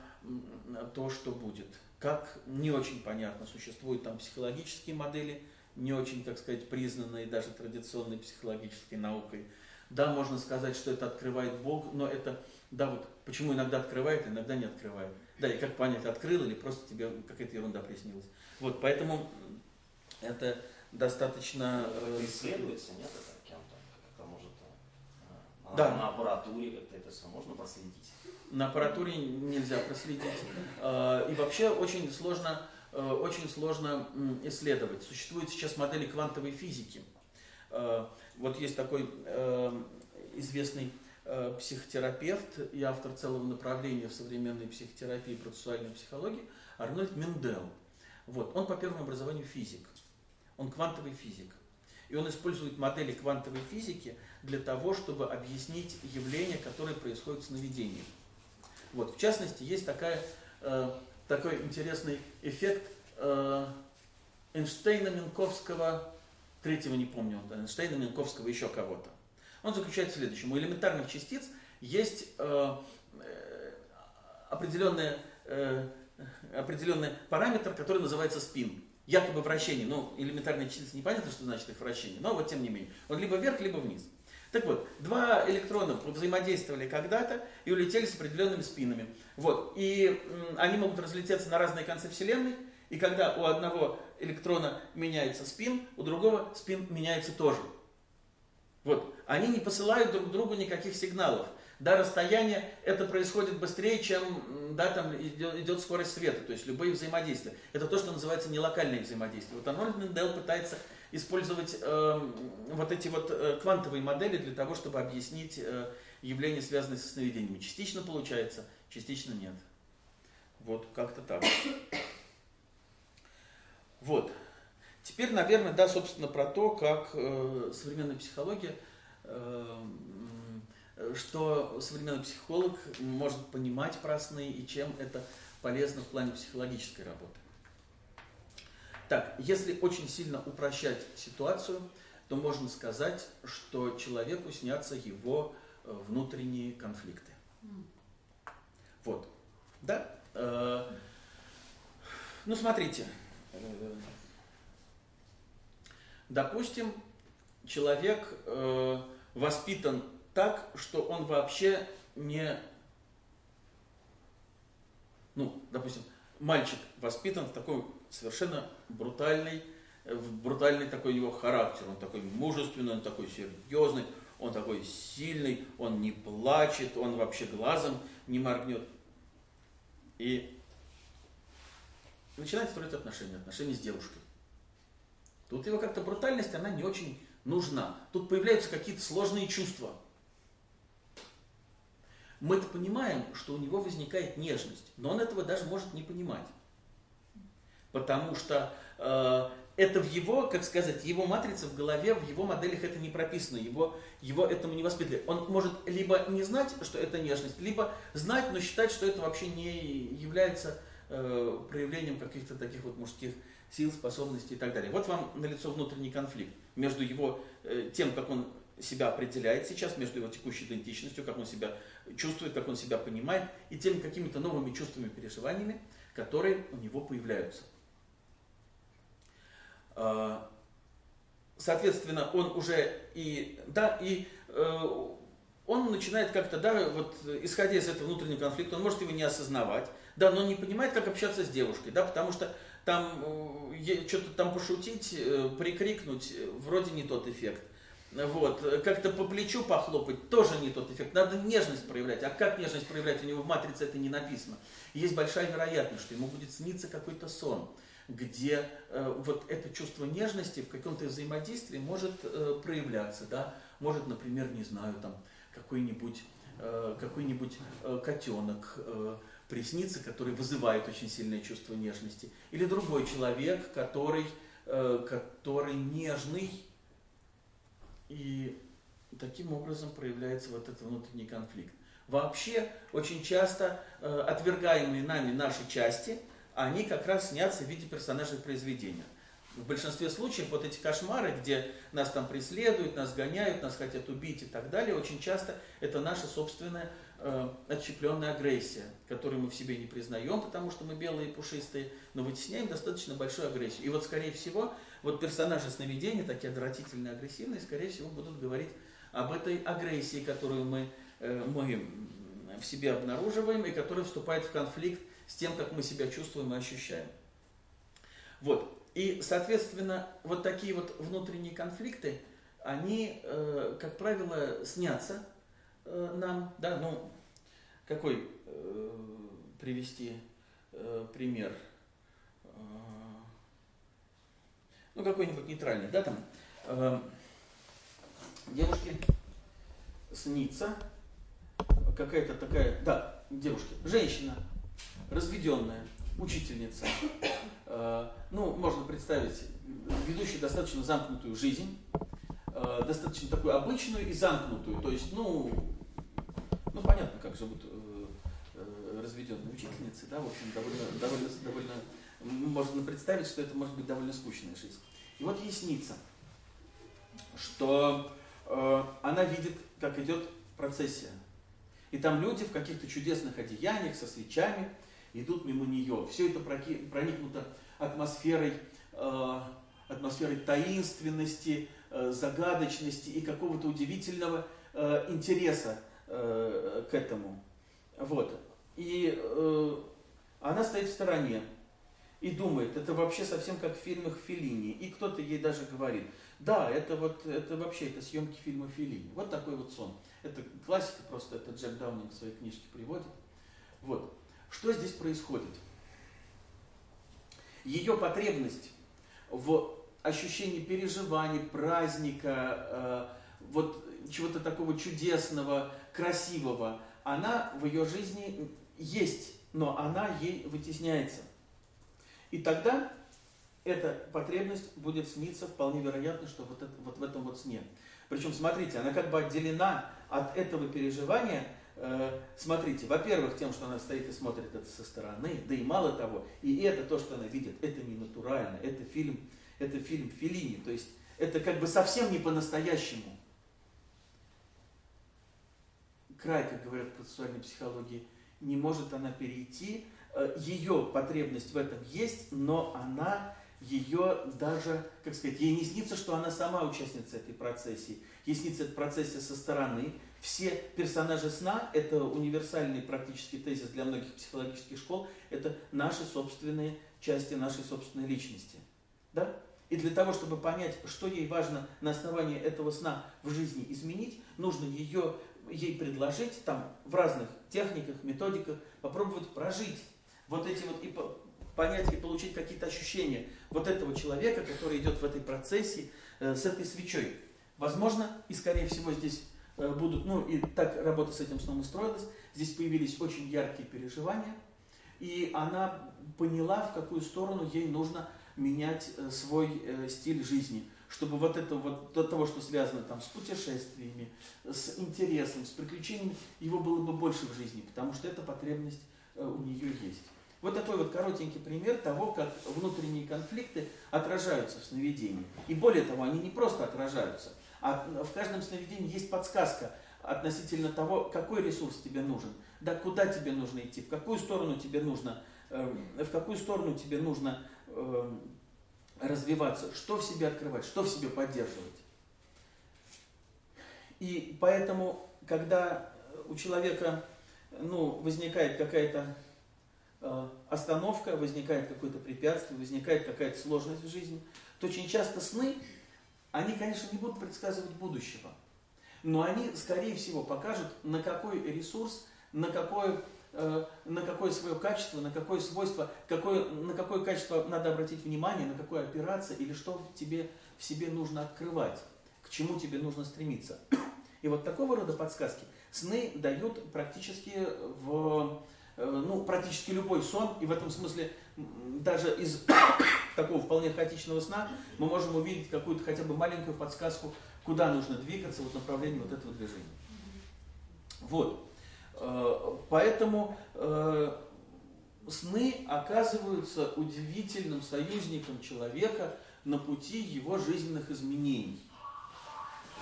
то, что будет. Как не очень понятно, существуют там психологические модели, не очень, так сказать, признанные даже традиционной психологической наукой. Да, можно сказать, что это открывает Бог, но это, да, вот почему иногда открывает, иногда не открывает. Да, и как понять, открыл или просто тебе какая-то ерунда приснилась. Вот, поэтому это достаточно... Это э, исследуется, нет, это кем-то? Как может э, на, да. на аппаратуре как-то это все можно проследить? На аппаратуре нельзя проследить. Э, и вообще очень сложно, очень сложно исследовать. Существуют сейчас модели квантовой физики. Вот есть такой известный Э, психотерапевт и автор целого направления в современной психотерапии и процессуальной психологии Арнольд Мендел. Вот. Он по первому образованию физик. Он квантовый физик. И он использует модели квантовой физики для того, чтобы объяснить явления, которые происходят в сновидениях. Вот. В частности, есть такая, э, такой интересный эффект э, Эйнштейна, Минковского, третьего не помню, Эйнштейна, Минковского, еще кого-то. Он заключается в следующем. У элементарных частиц есть э, э, определенный, э, определенный параметр, который называется спин. Якобы вращение. Ну, элементарные частицы непонятно, что значит их вращение, но вот тем не менее. Он либо вверх, либо вниз. Так вот, два электрона взаимодействовали когда-то и улетели с определенными спинами. Вот. И они могут разлететься на разные концы Вселенной, и когда у одного электрона меняется спин, у другого спин меняется тоже. Вот. Они не посылают друг другу никаких сигналов. Да, расстояние это происходит быстрее, чем да, там идет, идет скорость света, то есть любые взаимодействия. Это то, что называется нелокальное взаимодействие. Вот Арнольд Мендел пытается использовать э, вот эти вот э, квантовые модели для того, чтобы объяснить э, явления, связанные со сновидениями. Частично получается, частично нет. Вот, как-то так. <coughs> Вот. Теперь, наверное, да, собственно, про то, как э, современная психология, э, что современный психолог может понимать про сны и чем это полезно в плане психологической работы. Так, если очень сильно упрощать ситуацию, то можно сказать, что человеку снятся его э, внутренние конфликты. Вот. Да? Э, ну, смотрите. Э, допустим, человек воспитан так, что он вообще не... Ну, допустим, мальчик воспитан в такой совершенно брутальный, э, брутальный такой его характер. Он такой мужественный, он такой серьезный, он такой сильный, он не плачет, он вообще глазом не моргнет. И начинает строить отношения, отношения с девушкой. Тут его как-то брутальность, она не очень нужна. Тут появляются какие-то сложные чувства. Мы-то понимаем, что у него возникает нежность, но он этого даже может не понимать потому что э, это в его, как сказать, его матрице в голове, в его моделях это не прописано, его, его этому не воспитали. Он может либо не знать, что это нежность, либо знать, но считать, что это вообще не является э, проявлением каких-то таких вот мужских сил, способностей и так далее. Вот вам налицо внутренний конфликт между его, э, тем, как он себя определяет сейчас, между его текущей идентичностью, как он себя чувствует, как он себя понимает, и теми какими-то новыми чувствами, переживаниями, которые у него появляются. А, соответственно, он уже и, да, и э, он начинает как-то, да, вот исходя из этого внутреннего конфликта, он может его не осознавать, да, но не понимает, как общаться с девушкой, да, потому что там э, что-то там пошутить, э, прикрикнуть, вроде не тот эффект. Вот, как-то по плечу похлопать, тоже не тот эффект. Надо нежность проявлять. А как нежность проявлять? У него в матрице это не написано. Есть большая вероятность, что ему будет сниться какой-то сон где э, вот это чувство нежности в каком-то взаимодействии может э, проявляться, да, может, например, не знаю, там какой-нибудь э, какой-нибудь э, котенок э, приснится, который вызывает очень сильное чувство нежности, или другой человек, который, э, который нежный, и таким образом проявляется вот этот внутренний конфликт. Вообще, очень часто э, отвергаемые нами наши части – они как раз снятся в виде персонажей произведения. В большинстве случаев вот эти кошмары, где нас там преследуют, нас гоняют, нас хотят убить и так далее, очень часто это наша собственная э, отщепленная агрессия, которую мы в себе не признаем, потому что мы белые и пушистые, но вытесняем достаточно большую агрессию. И вот, скорее всего, вот персонажи сновидения, такие отвратительные, агрессивные, скорее всего, будут говорить об этой агрессии, которую мы, э, мы в себе обнаруживаем и которая вступает в конфликт с тем, как мы себя чувствуем и ощущаем. Вот. И, соответственно, вот такие вот внутренние конфликты, они, э, как правило, снятся э, нам, да, ну, какой э, привести э, пример? Э, ну, какой-нибудь нейтральный, да, там, э, девушке снится какая-то такая, да, девушке, женщина, разведенная, учительница, э, ну, можно представить, ведущая достаточно замкнутую жизнь, э, достаточно такую обычную и замкнутую, то есть, ну, ну понятно, как живут разведенные учительницы, да, в общем, довольно, довольно, довольно можно представить, что это может быть довольно скучная жизнь. И вот ей что э, она видит, как идет процессия. И там люди в каких-то чудесных одеяниях со свечами идут мимо нее. Все это проникнуто атмосферой, э, атмосферой таинственности, э, загадочности и какого-то удивительного э, интереса э, к этому. Вот. И э, она стоит в стороне и думает, это вообще совсем как в фильмах Филини. И кто-то ей даже говорит, да, это вот, это вообще, это съемки фильма Филини. Вот такой вот сон. Это классика просто, это Джек Даунинг в своей книжке приводит. Вот. Что здесь происходит? Ее потребность в ощущении переживаний, праздника, э, вот чего-то такого чудесного, красивого, она в ее жизни есть, но она ей вытесняется. И тогда эта потребность будет сниться вполне вероятно, что вот, это, вот в этом вот сне. Причем, смотрите, она как бы отделена от этого переживания, э, смотрите, во-первых, тем, что она стоит и смотрит это со стороны, да и мало того, и это то, что она видит, это не натурально, это фильм, это фильм Филини, то есть это как бы совсем не по-настоящему. Край, как говорят в процессуальной психологии, не может она перейти, э, ее потребность в этом есть, но она ее даже, как сказать, ей не снится, что она сама участница этой процессии. Ей снится эта процессия со стороны. Все персонажи сна, это универсальный практический тезис для многих психологических школ, это наши собственные части нашей собственной личности. Да? И для того, чтобы понять, что ей важно на основании этого сна в жизни изменить, нужно ее, ей предложить там, в разных техниках, методиках, попробовать прожить вот эти вот и понять и получить какие-то ощущения вот этого человека, который идет в этой процессе э, с этой свечой. Возможно, и скорее всего здесь э, будут, ну и так работа с этим сном и строилась, здесь появились очень яркие переживания, и она поняла, в какую сторону ей нужно менять э, свой э, стиль жизни, чтобы вот это вот до того, что связано там с путешествиями, с интересом, с приключениями, его было бы больше в жизни, потому что эта потребность э, у нее есть. Вот такой вот коротенький пример того, как внутренние конфликты отражаются в сновидении. И более того, они не просто отражаются, а в каждом сновидении есть подсказка относительно того, какой ресурс тебе нужен, да куда тебе нужно идти, в какую сторону тебе нужно, э, в какую сторону тебе нужно э, развиваться, что в себе открывать, что в себе поддерживать. И поэтому, когда у человека ну, возникает какая-то Э, остановка, возникает какое-то препятствие, возникает какая-то сложность в жизни, то очень часто сны, они, конечно, не будут предсказывать будущего, но они, скорее всего, покажут, на какой ресурс, на какое, э, на какое свое качество, на какое свойство, какое, на какое качество надо обратить внимание, на какое опираться или что тебе, в себе нужно открывать, к чему тебе нужно стремиться. И вот такого рода подсказки сны дают практически в Э, ну, практически любой сон, и в этом смысле даже из <coughs> такого вполне хаотичного сна мы можем увидеть какую-то хотя бы маленькую подсказку, куда нужно двигаться в направлении вот этого движения. Вот. Э, поэтому э, сны оказываются удивительным союзником человека на пути его жизненных изменений.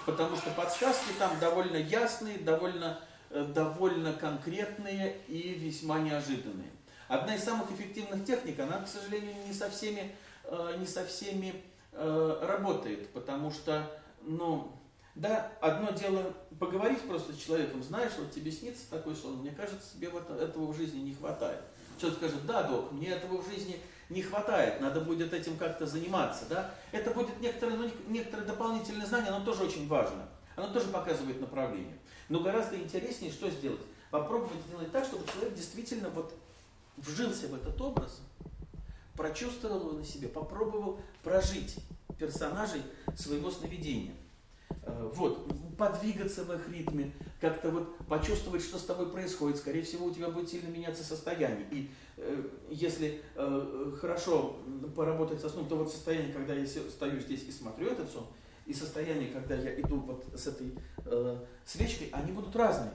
Потому что подсказки там довольно ясные, довольно Э, довольно конкретные и весьма неожиданные. Одна из самых эффективных техник, она, к сожалению, не со всеми, не со всеми работает, потому что, ну, да, одно дело поговорить просто с человеком, знаешь, вот тебе снится такой сон, мне кажется, тебе вот этого в жизни не хватает. Человек скажет, да, док, мне этого в жизни не хватает, надо будет этим как-то заниматься, да. Это будет некоторое, ну, некоторое дополнительное знание, оно тоже очень важно, оно тоже показывает направление. Но гораздо интереснее что сделать? Попробовать сделать так, чтобы человек действительно вот вжился в этот образ, прочувствовал его на себе, попробовал прожить персонажей своего сновидения. Э, вот, подвигаться в их ритме, как-то вот почувствовать, что с тобой происходит. Скорее всего, у тебя будет сильно меняться состояние. И э, если э, хорошо поработать со сном, то вот состояние, когда я стою здесь и смотрю этот сон, и состояние, когда я иду вот с этой э, свечкой, они будут разные.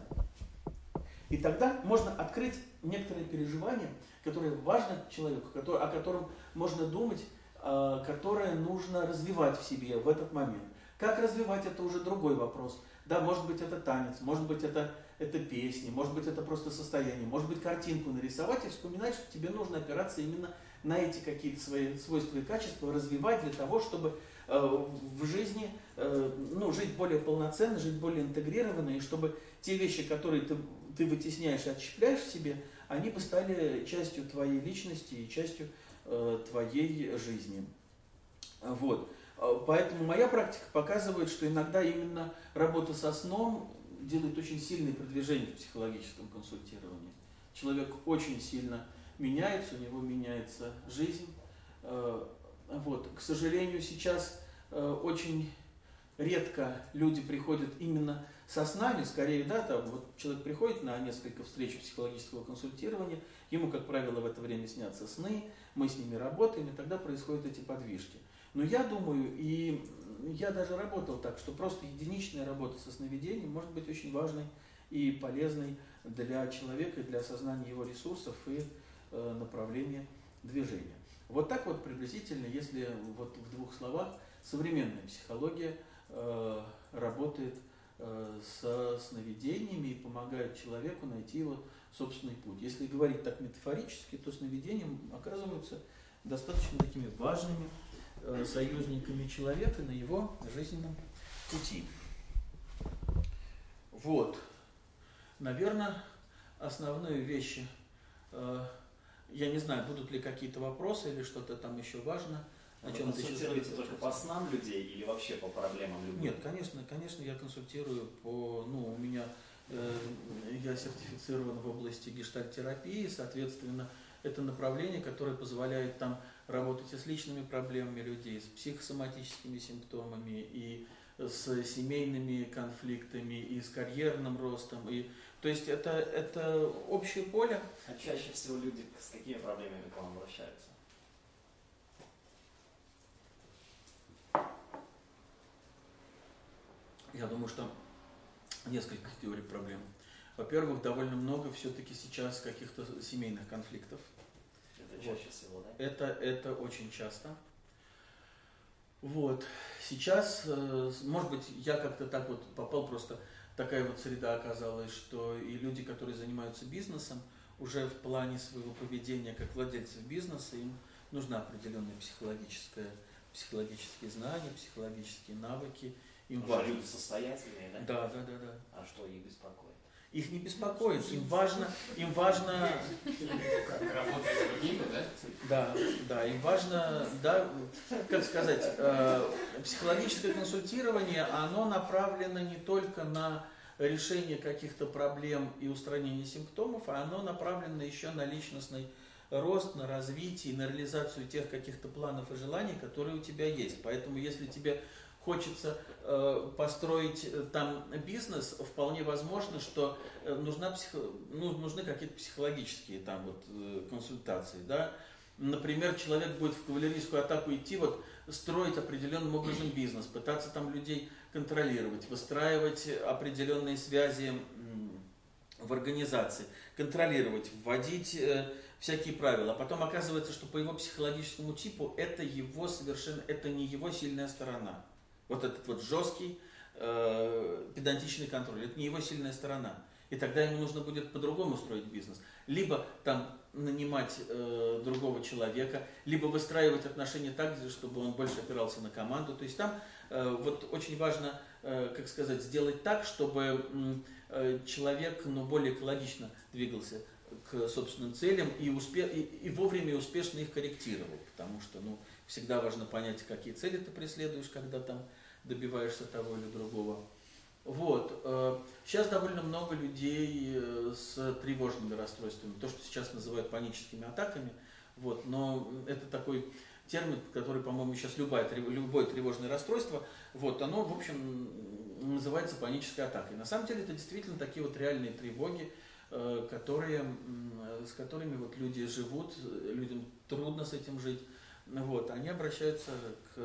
И тогда можно открыть некоторые переживания, которые важны человеку, который, о котором можно думать, э, которое нужно развивать в себе в этот момент. Как развивать, это уже другой вопрос. Да, может быть это танец, может быть это, это песни, может быть это просто состояние, может быть картинку нарисовать и вспоминать, что тебе нужно опираться именно на эти какие-то свои свойства и качества, развивать для того, чтобы э, в жизни э, ну, жить более полноценно, жить более интегрированно, и чтобы те вещи, которые ты, ты вытесняешь и отщепляешь в себе, они бы стали частью твоей личности и частью э, твоей жизни. Вот. Э, поэтому моя практика показывает, что иногда именно работа со сном делает очень сильное продвижение в психологическом консультировании. Человек очень сильно меняется, у него меняется жизнь. Э, вот. К сожалению, сейчас э, очень редко люди приходят именно со снами, скорее, да, там вот человек приходит на несколько встреч психологического консультирования, ему, как правило, в это время снятся сны, мы с ними работаем, и тогда происходят эти подвижки. Но я думаю, и я даже работал так, что просто единичная работа со сновидением может быть очень важной и полезной для человека, для осознания его ресурсов и э, направления движения. Вот так вот приблизительно, если вот в двух словах, современная психология э, работает э, со сновидениями и помогает человеку найти его собственный путь. Если говорить так метафорически, то сновидения оказываются достаточно такими важными союзниками человека на его жизненном пути. Вот. Наверное, основные вещи, э, я не знаю, будут ли какие-то вопросы или что-то там еще важно. Вы консультируете только по снам людей или вообще по проблемам людей? Нет, конечно, конечно, я консультирую по, ну, у меня, э, я сертифицирован в области гештальтерапии, соответственно, это направление, которое позволяет там работать и с личными проблемами людей, с психосоматическими симптомами, и с семейными конфликтами, и с карьерным ростом. И, то есть это, это общее поле. А чаще всего люди с какими проблемами к вам обращаются? Я думаю, что несколько теорий проблем. Во-первых, довольно много все-таки сейчас каких-то семейных конфликтов – это чаще всего, да? Это, это очень часто. Вот. Сейчас, э, может быть, я как-то так вот попал просто, такая вот среда оказалась, что и люди, которые занимаются бизнесом, уже в плане своего поведения как владельцев бизнеса, им нужна определенная психологическая, психологические знания, психологические навыки. Им важно. люди состоятельные, да? Да, да, да, да. А что их беспокоит? Их не беспокоит, им важно, им важно... Работать с другими, да? Да, да, им важно, да, как сказать, э, психологическое консультирование, оно направлено не только на решение каких-то проблем и устранение симптомов, а оно направлено еще на личностный рост, на развитие, на реализацию тех каких-то планов и желаний, которые у тебя есть. Поэтому если тебе хочется э, построить э, там бизнес, вполне возможно, что э, нужна психо, ну, нужны какие-то психологические там вот э, консультации, да. Например, человек будет в кавалерийскую атаку идти, вот строить определенным образом бизнес, пытаться там людей контролировать, выстраивать определенные связи в организации, контролировать, вводить э, всякие правила. А потом оказывается, что по его психологическому типу это его совершенно, это не его сильная сторона. Вот этот вот жесткий, э, педантичный контроль. Это не его сильная сторона. И тогда ему нужно будет по-другому строить бизнес. Либо там нанимать э, другого человека, либо выстраивать отношения так, чтобы он больше опирался на команду. То есть там э, вот очень важно, э, как сказать, сделать так, чтобы э, человек ну, более экологично двигался к собственным целям и, успе и, и вовремя и успешно их корректировал. Потому что ну, всегда важно понять, какие цели ты преследуешь, когда там добиваешься того или другого. Вот. Э, сейчас довольно много людей э, с тревожными расстройствами, то, что сейчас называют паническими атаками. Вот. Но это такой термин, который, по-моему, сейчас любое, любое тревожное расстройство, вот, оно, в общем, называется панической атакой. На самом деле это действительно такие вот реальные тревоги, э, которые, с которыми вот люди живут, людям трудно с этим жить. Вот, они обращаются к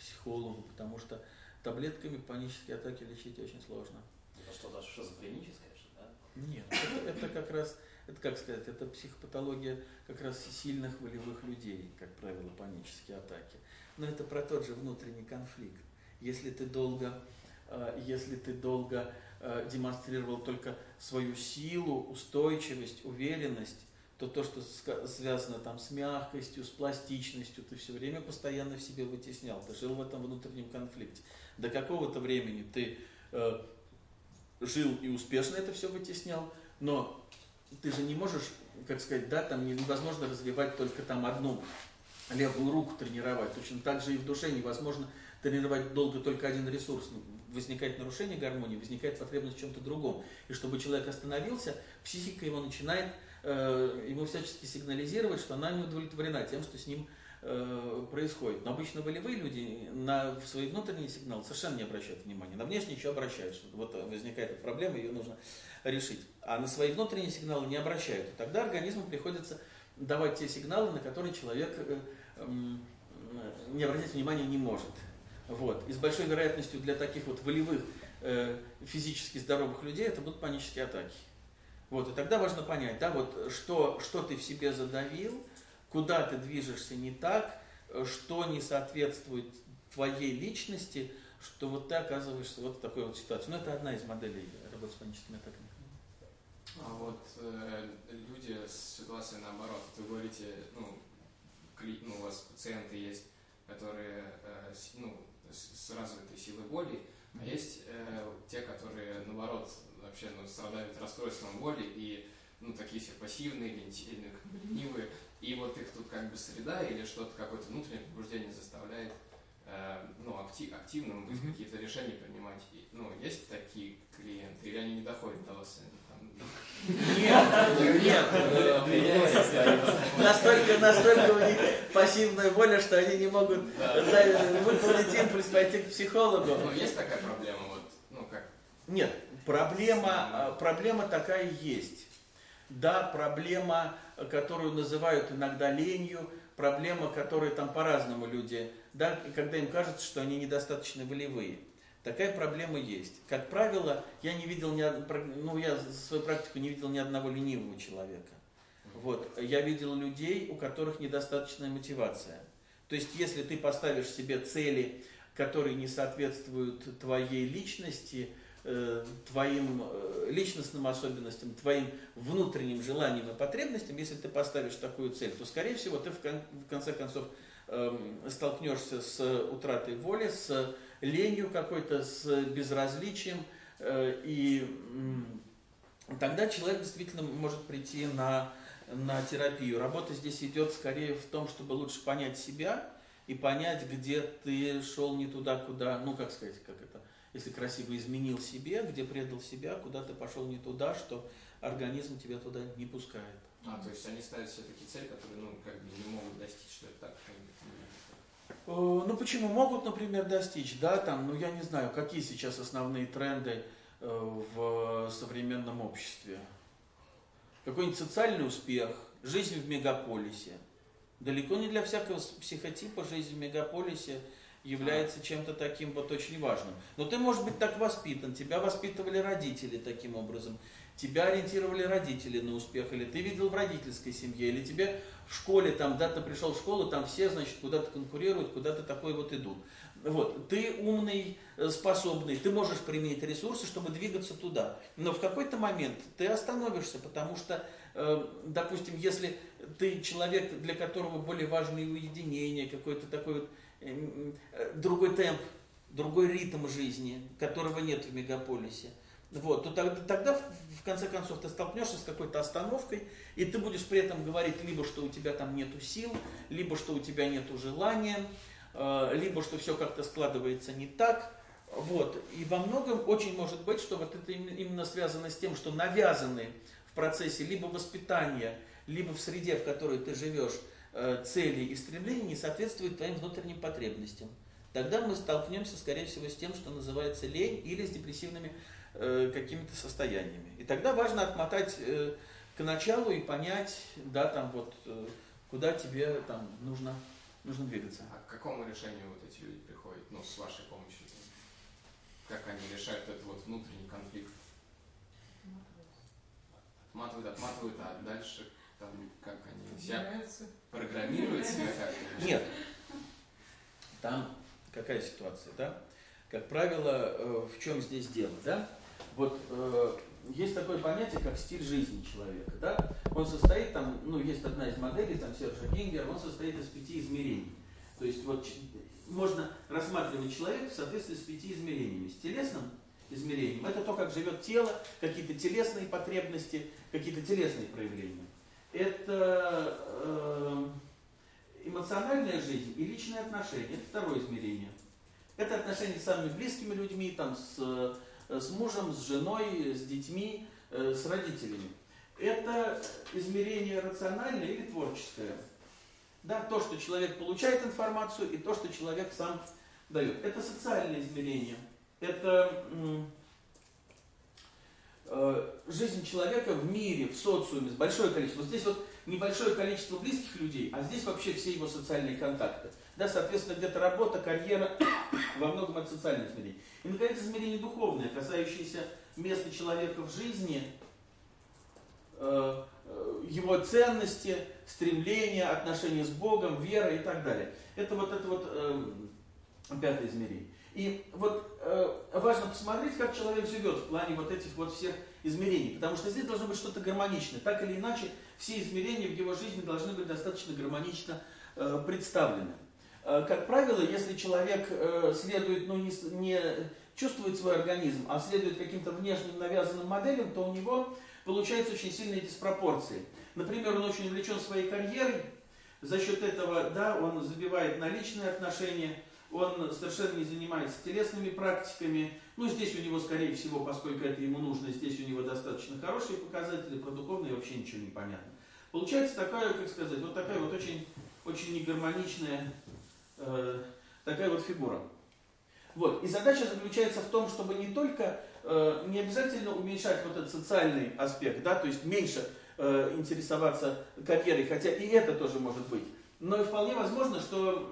психологу, потому что таблетками панические атаки лечить очень сложно. Это что-то шизофреническое, что да? Нет, это, это как раз, это как сказать, это психопатология как раз сильных волевых людей, как правило, панические атаки. Но это про тот же внутренний конфликт. Если ты долго, э, если ты долго э, демонстрировал только свою силу, устойчивость, уверенность, то то, что связано там с мягкостью, с пластичностью, ты все время постоянно в себе вытеснял, ты жил в этом внутреннем конфликте. До какого-то времени ты э, жил и успешно это все вытеснял, но ты же не можешь, как сказать, да, там невозможно развивать только там одну левую руку тренировать. Точно так же и в душе невозможно тренировать долго только один ресурс. Возникает нарушение гармонии, возникает потребность в чем-то другом. И чтобы человек остановился, психика его начинает ему всячески сигнализировать, что она не удовлетворена тем, что с ним э, происходит. Но обычно волевые люди на свои внутренние сигналы совершенно не обращают внимания. На внешние еще обращают, что вот возникает проблема, ее нужно решить. А на свои внутренние сигналы не обращают. И тогда организму приходится давать те сигналы, на которые человек э, не обратить внимания не может. Вот. И с большой вероятностью для таких вот волевых, физически здоровых людей это будут панические атаки. Вот, и тогда важно понять, да, вот, что, что ты в себе задавил, куда ты движешься не так, что не соответствует твоей личности, что вот ты оказываешься вот в такой вот ситуации. Ну, это одна из моделей работы с паническими атаками. А вот э, люди с ситуацией наоборот, вы говорите, ну, кли, ну, у вас пациенты есть, которые э, ну, с, с развитой силой воли, а есть э, те, которые наоборот вообще ну, страдают расстройством воли и ну, такие все пассивные, ленивые, ленивые, и вот их тут как бы среда или что-то, какое-то внутреннее побуждение заставляет э, ну, актив, активным быть, mm-hmm. какие-то решения принимать. И, ну, есть такие клиенты, или они не доходят до вас? <laughs> Нет, нет. Настолько, настолько у них пассивная воля, что они не могут выполнить импульс пойти к психологу. Ну, есть такая проблема, вот, ну как? Нет, Проблема, э, проблема такая есть. Да, проблема, которую называют иногда ленью, проблема, которую там по-разному люди, да, когда им кажется, что они недостаточно волевые. Такая проблема есть. Как правило, я не видел ни ну, я за свою практику не видел ни одного ленивого человека. Вот. Я видел людей, у которых недостаточная мотивация. То есть, если ты поставишь себе цели, которые не соответствуют твоей личности, твоим э, личностным особенностям, твоим внутренним желаниям и потребностям, если ты поставишь такую цель, то, скорее всего, ты в конце концов эм, столкнешься с утратой воли, с ленью какой-то, с безразличием, э, и тогда человек действительно может прийти на, на терапию. Работа здесь идет скорее в том, чтобы лучше понять себя и понять, где ты шел не туда, куда, ну, как сказать, как если красиво изменил себе, где предал себя, куда ты пошел не туда, что организм тебя туда не пускает. А, то есть они ставят себе такие цели, которые, ну, как бы не могут достичь, что это так? Э, ну, почему могут, например, достичь, да, там, ну, я не знаю, какие сейчас основные тренды э, в современном обществе. Какой-нибудь социальный успех, жизнь в мегаполисе. Далеко не для всякого психотипа жизнь в мегаполисе – является чем-то таким вот очень важным. Но ты, может быть, так воспитан, тебя воспитывали родители таким образом, тебя ориентировали родители на успех, или ты видел в родительской семье, или тебе в школе, там, да, ты пришел в школу, там все, значит, куда-то конкурируют, куда-то такой вот идут. Вот, ты умный, э, способный, ты можешь применить ресурсы, чтобы двигаться туда. Но в какой-то момент ты остановишься, потому что, э, допустим, если ты человек, для которого более важно уединение, какой-то такой вот другой темп, другой ритм жизни, которого нет в мегаполисе. Вот, то тогда, тогда, в конце концов, ты столкнешься с какой-то остановкой, и ты будешь при этом говорить либо, что у тебя там нету сил, либо, что у тебя нету желания, э, либо, что все как-то складывается не так. Вот. И во многом очень может быть, что вот это именно связано с тем, что навязаны в процессе либо воспитания, либо в среде, в которой ты живешь, Э, цели и стремления не соответствуют твоим внутренним потребностям. Тогда мы столкнемся, скорее всего, с тем, что называется лень или с депрессивными э, какими-то состояниями. И тогда важно отмотать э, к началу и понять, да, там вот, э, куда тебе там нужно, нужно двигаться. А к какому решению вот эти люди приходят, ну, с вашей помощью? Как они решают этот вот внутренний конфликт? отматывают, отматывают, а дальше там как они себя программируют себя <laughs> как Нет. Там какая ситуация, да? Как правило, э, в чем здесь дело, да? Вот э, есть такое понятие, как стиль жизни человека, да? Он состоит там, ну, есть одна из моделей, там, Сержа Гингер, он состоит из пяти измерений. То есть вот можно рассматривать человека в соответствии с пяти измерениями. С телесным измерением это то, как живет тело, какие-то телесные потребности, какие-то телесные проявления. Это э, эмоциональная жизнь и личные отношения. Это второе измерение. Это отношения с самыми близкими людьми, там, с, э, с мужем, с женой, с детьми, э, с родителями. Это измерение рациональное или творческое. Да, то, что человек получает информацию, и то, что человек сам дает. Это социальное измерение. Это э, жизнь человека в мире, в социуме, большое количество. Здесь вот небольшое количество близких людей, а здесь вообще все его социальные контакты. Да, соответственно, где-то работа, карьера, <coughs> во многом это социальное измерение. И, наконец, измерение духовное, касающееся места человека в жизни, э, э, его ценности, стремления, отношения с Богом, вера и так далее. Это вот это вот э, пятое измерение. И вот э, важно посмотреть, как человек живет в плане вот этих вот всех измерений, потому что здесь должно быть что-то гармоничное. Так или иначе, все измерения в его жизни должны быть достаточно гармонично э, представлены. Э, как правило, если человек э, следует, ну, не, не чувствует свой организм, а следует каким-то внешним навязанным моделям, то у него получаются очень сильные диспропорции. Например, он очень увлечен своей карьерой, за счет этого, да, он забивает на личные отношения, он совершенно не занимается телесными практиками. Ну, здесь у него, скорее всего, поскольку это ему нужно, здесь у него достаточно хорошие показатели, про духовные вообще ничего не понятно. Получается такая, как сказать, вот такая вот очень, очень негармоничная э, такая вот фигура. Вот. И задача заключается в том, чтобы не только, э, не обязательно уменьшать вот этот социальный аспект, да, то есть меньше э, интересоваться карьерой, хотя и это тоже может быть, но и вполне возможно, что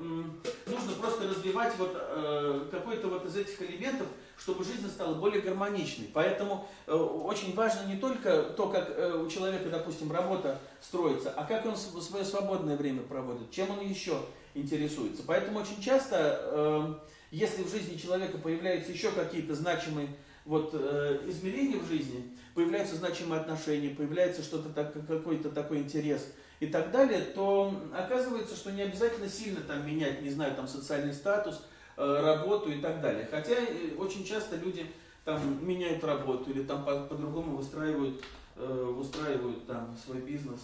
нужно просто развивать вот э, какой-то вот из этих элементов, чтобы жизнь стала более гармоничной. Поэтому э, очень важно не только то, как э, у человека, допустим, работа строится, а как он свое свободное время проводит, чем он еще интересуется. Поэтому очень часто, если в жизни человека появляются еще какие-то значимые вот, измерения в жизни, появляются значимые отношения, появляется что-то так, какой-то такой интерес – и так далее, то оказывается, что не обязательно сильно там менять, не знаю, там социальный статус, э, работу и так далее. Хотя э, очень часто люди там меняют работу или там по-другому по выстраивают, э, выстраивают там свой бизнес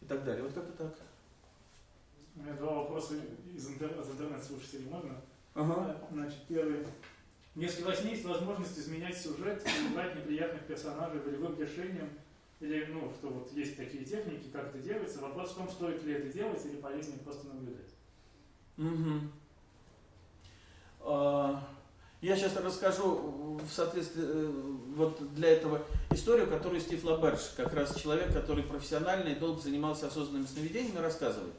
и так далее. Вот как-то так. У меня два вопроса из интернета, интернет-слушателей, можно? Ага. Значит, первый. Если у вас есть возможность изменять сюжет, брать неприятных персонажей волевым решением, или, ну, что вот есть такие техники, как это делается. Вопрос в том, стоит ли это делать или полезнее просто наблюдать. Угу. Я сейчас расскажу в соответствии э, вот для этого историю, которую Стив Лаберш, как раз человек, который профессионально и долго занимался осознанными сновидениями, рассказывает.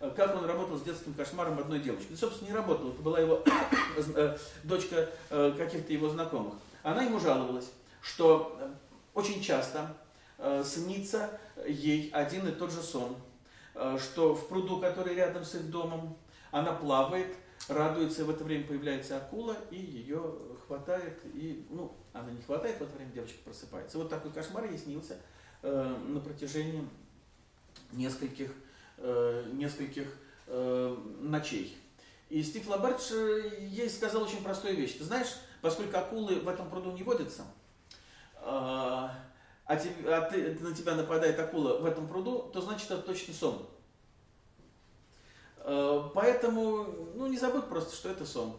Э, как он работал с детским кошмаром одной девочки. Ну, собственно, не работал, это была его <coughs> э, дочка каких-то его знакомых. Она ему жаловалась, что очень часто снится ей один и тот же сон, э, что в пруду, который рядом с их домом, она плавает, радуется, и в это время появляется акула, и ее хватает, и, ну, она не хватает, в это время девочка просыпается. Вот такой кошмар ей снился э, на протяжении нескольких, э, нескольких э, ночей. И Стив Лабардж ей сказал очень простую вещь. Ты знаешь, поскольку акулы в этом пруду не водятся, э, а, тебе, а ты, на тебя нападает акула в этом пруду, то значит это точно сон. Э, поэтому, ну, не забудь просто, что это сон.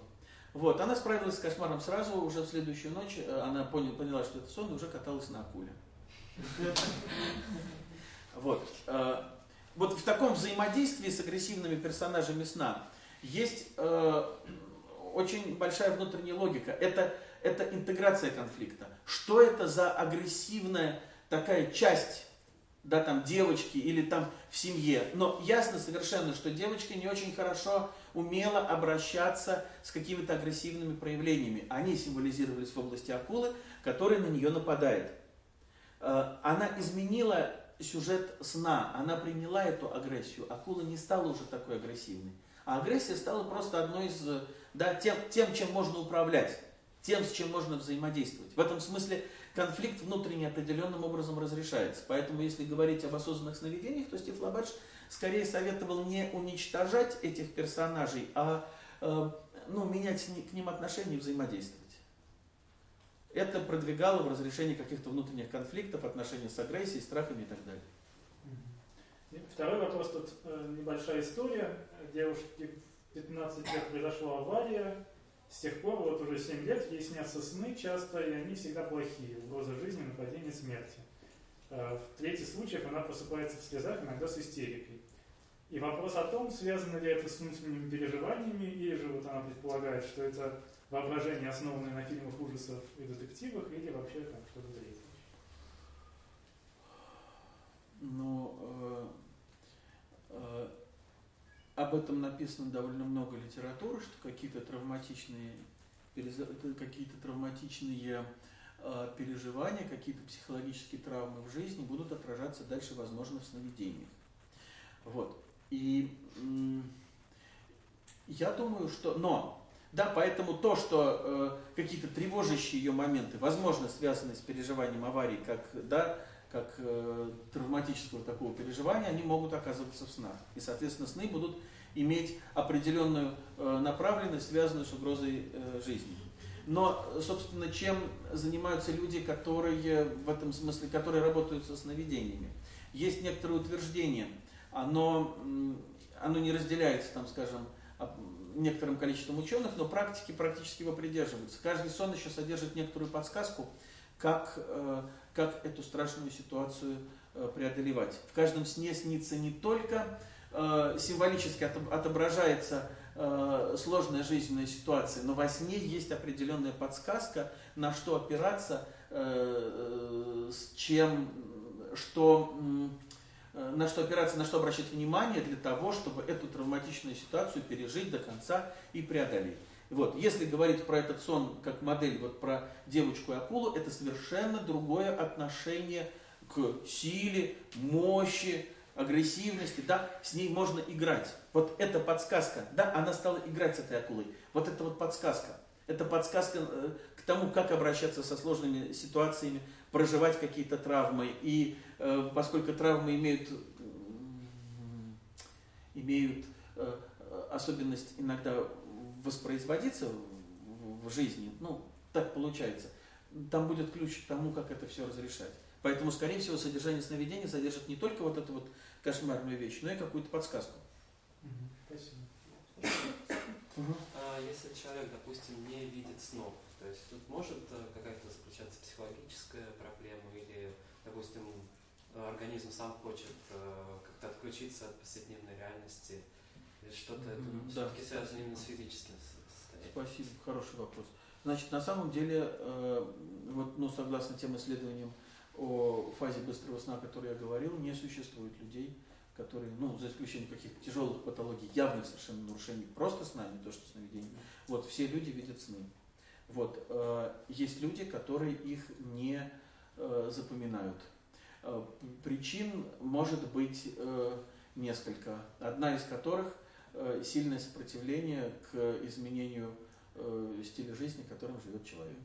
Вот, она справилась с кошмаром сразу, уже в следующую ночь э, она поняла, поняла что это сон, и уже каталась на акуле. Вот. Э, вот в таком взаимодействии с агрессивными персонажами сна есть очень большая внутренняя логика. Это это интеграция конфликта. Что это за агрессивная такая часть, да, там, девочки или там в семье. Но ясно совершенно, что девочка не очень хорошо умела обращаться с какими-то агрессивными проявлениями. Они символизировались в области акулы, которая на нее нападает. э, она изменила сюжет сна, она приняла эту агрессию. Акула не стала уже такой агрессивной. А агрессия стала просто одной из, да, тем, тем, чем можно управлять, тем, с чем можно взаимодействовать. В этом смысле конфликт внутренний определенным образом разрешается. Поэтому, если говорить об осознанных сновидениях, то Стив Лабадж скорее советовал не уничтожать этих персонажей, а э, ну, менять к ним отношения и взаимодействовать. Это продвигало в разрешении каких-то внутренних конфликтов, отношений с агрессией, страхами и так далее. Второй вопрос, тут э, небольшая история. Девушке 15 лет произошла авария, с тех пор, вот уже 7 лет, ей снятся сны часто, и они всегда плохие. Угроза жизни, нападение, смерти. Э, в третий случай она просыпается в слезах, иногда с истерикой. И вопрос о том, связано ли это с внутренними переживаниями, или же вот она предполагает, что это воображение, основанное на фильмах ужасов и детективах, или вообще там что-то третье. Ну, э, э, об этом написано довольно много литературы, что какие-то травматичные, какие-то травматичные э, переживания, какие-то психологические травмы в жизни будут отражаться дальше, возможно, в сновидениях. Вот. И я думаю, что... Но, да, поэтому то, что э, какие-то тревожащие ее моменты, возможно, связаны с переживанием аварии, как, да, как э, травматического такого переживания, они могут оказываться в снах. И, соответственно, сны будут иметь определенную э, направленность, связанную с угрозой э, жизни. Но, собственно, чем занимаются люди, которые в этом смысле, которые работают со сновидениями? Есть некоторые утверждения – оно, оно не разделяется, там, скажем, некоторым количеством ученых, но практики практически его придерживаются. Каждый сон еще содержит некоторую подсказку, как, э, как эту страшную ситуацию э, преодолевать. В каждом сне снится не только э, символически отображается сложная жизненная ситуация, но во сне есть определенная подсказка, на что опираться, с чем, что Э, на что опираться, на что обращать внимание для того, чтобы эту травматичную ситуацию пережить до конца и преодолеть. Вот, если говорить про этот сон как модель, вот про девочку и акулу, это совершенно другое отношение к силе, мощи, агрессивности, да, с ней можно играть. Вот эта подсказка, да, она стала играть с этой акулой. Вот это вот подсказка. Это подсказка э, к тому, как обращаться со сложными ситуациями, проживать какие-то травмы. И э, поскольку травмы имеют, имеют э, особенность иногда воспроизводиться в, жизни, ну, так получается, там будет ключ к тому, как это все разрешать. Поэтому, скорее всего, содержание сновидения содержит не только вот эту вот кошмарную вещь, но и какую-то подсказку. Спасибо. А если человек, допустим, не видит снов, то есть тут может э, какая-то заключаться психологическая проблема или, допустим, организм сам хочет э, как-то отключиться от повседневной реальности что-то это да. все-таки связано именно с физическим состоянием. Спасибо, хороший вопрос. Значит, на самом деле, э, вот, ну, согласно тем исследованиям о фазе быстрого сна, о которой я говорил, не существует людей, которые, ну, за исключением каких-то тяжелых патологий, явных совершенно нарушений, просто сна, не то что сновидение, вот, все люди видят сны. Вот, э, есть люди, которые их не э, запоминают. Э, причин может быть э, несколько. Одна из которых сильное сопротивление к изменению э, стиля жизни, которым живет человек.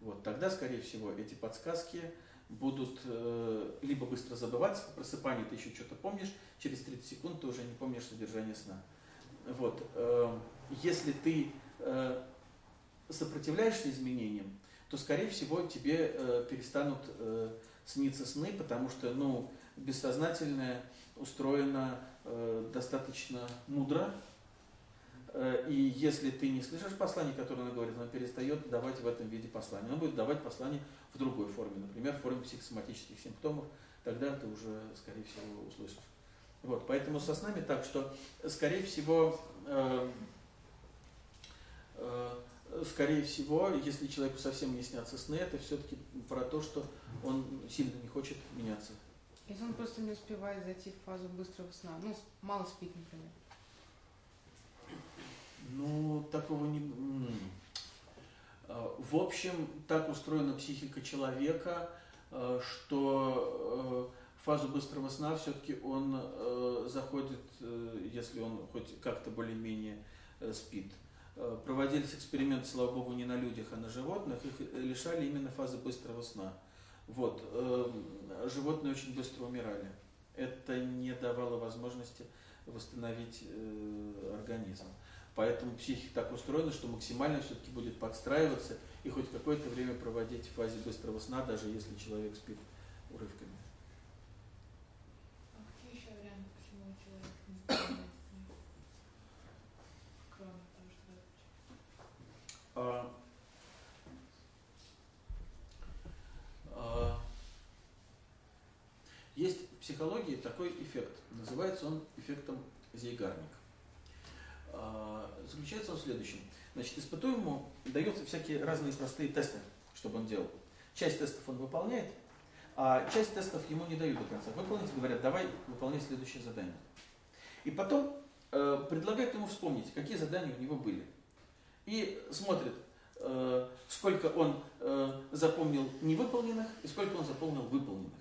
Вот, тогда, скорее всего, эти подсказки будут э, либо быстро забываться, по просыпанию ты еще что-то помнишь, через 30 секунд ты уже не помнишь содержание сна. Вот, э, если ты э, сопротивляешься изменениям, то, скорее всего, тебе э, перестанут э, сниться сны, потому что, ну, бессознательное устроено э, достаточно мудро, Э, и если ты не слышишь послание, которое она говорит, она перестает давать в этом виде послание. Она будет давать послание в другой форме, например, в форме психосоматических симптомов, тогда ты уже, скорее всего, услышишь. Вот, поэтому со снами так, что, скорее всего, э, э, скорее всего, если человеку совсем не снятся сны, это все-таки про то, что он сильно не хочет меняться. Если он просто не успевает зайти в фазу быстрого сна, ну, мало спит, например. Ну, такого не... А, в общем, так устроена психика человека, э, что э, в фазу быстрого сна все-таки он э, заходит, э, если он хоть как-то более-менее э, спит. Э, Проводились эксперименты, слава богу, не на людях, а на животных. Их лишали именно фазы быстрого сна. Вот. э, Животные очень быстро умирали. Это не давало возможности восстановить э, организм. Поэтому психика так устроена, что максимально все-таки будет подстраиваться и хоть какое-то время проводить в фазе быстрого сна, даже если человек спит урывками. А какие еще варианты, почему человек не справляется? Кроме того, что А, а, Есть в психологии такой эффект. Называется он эффектом Зейгарник. А, Заключается он в следующем. Значит, испытуемому даются всякие разные простые тесты, чтобы он делал. Часть тестов он выполняет, а часть тестов ему не дают до конца. Выполнить, говорят, давай выполняй следующее задание. И потом э, предлагают ему вспомнить, какие задания у него были. И смотрит, э, сколько он э, запомнил невыполненных и сколько он запомнил выполненных.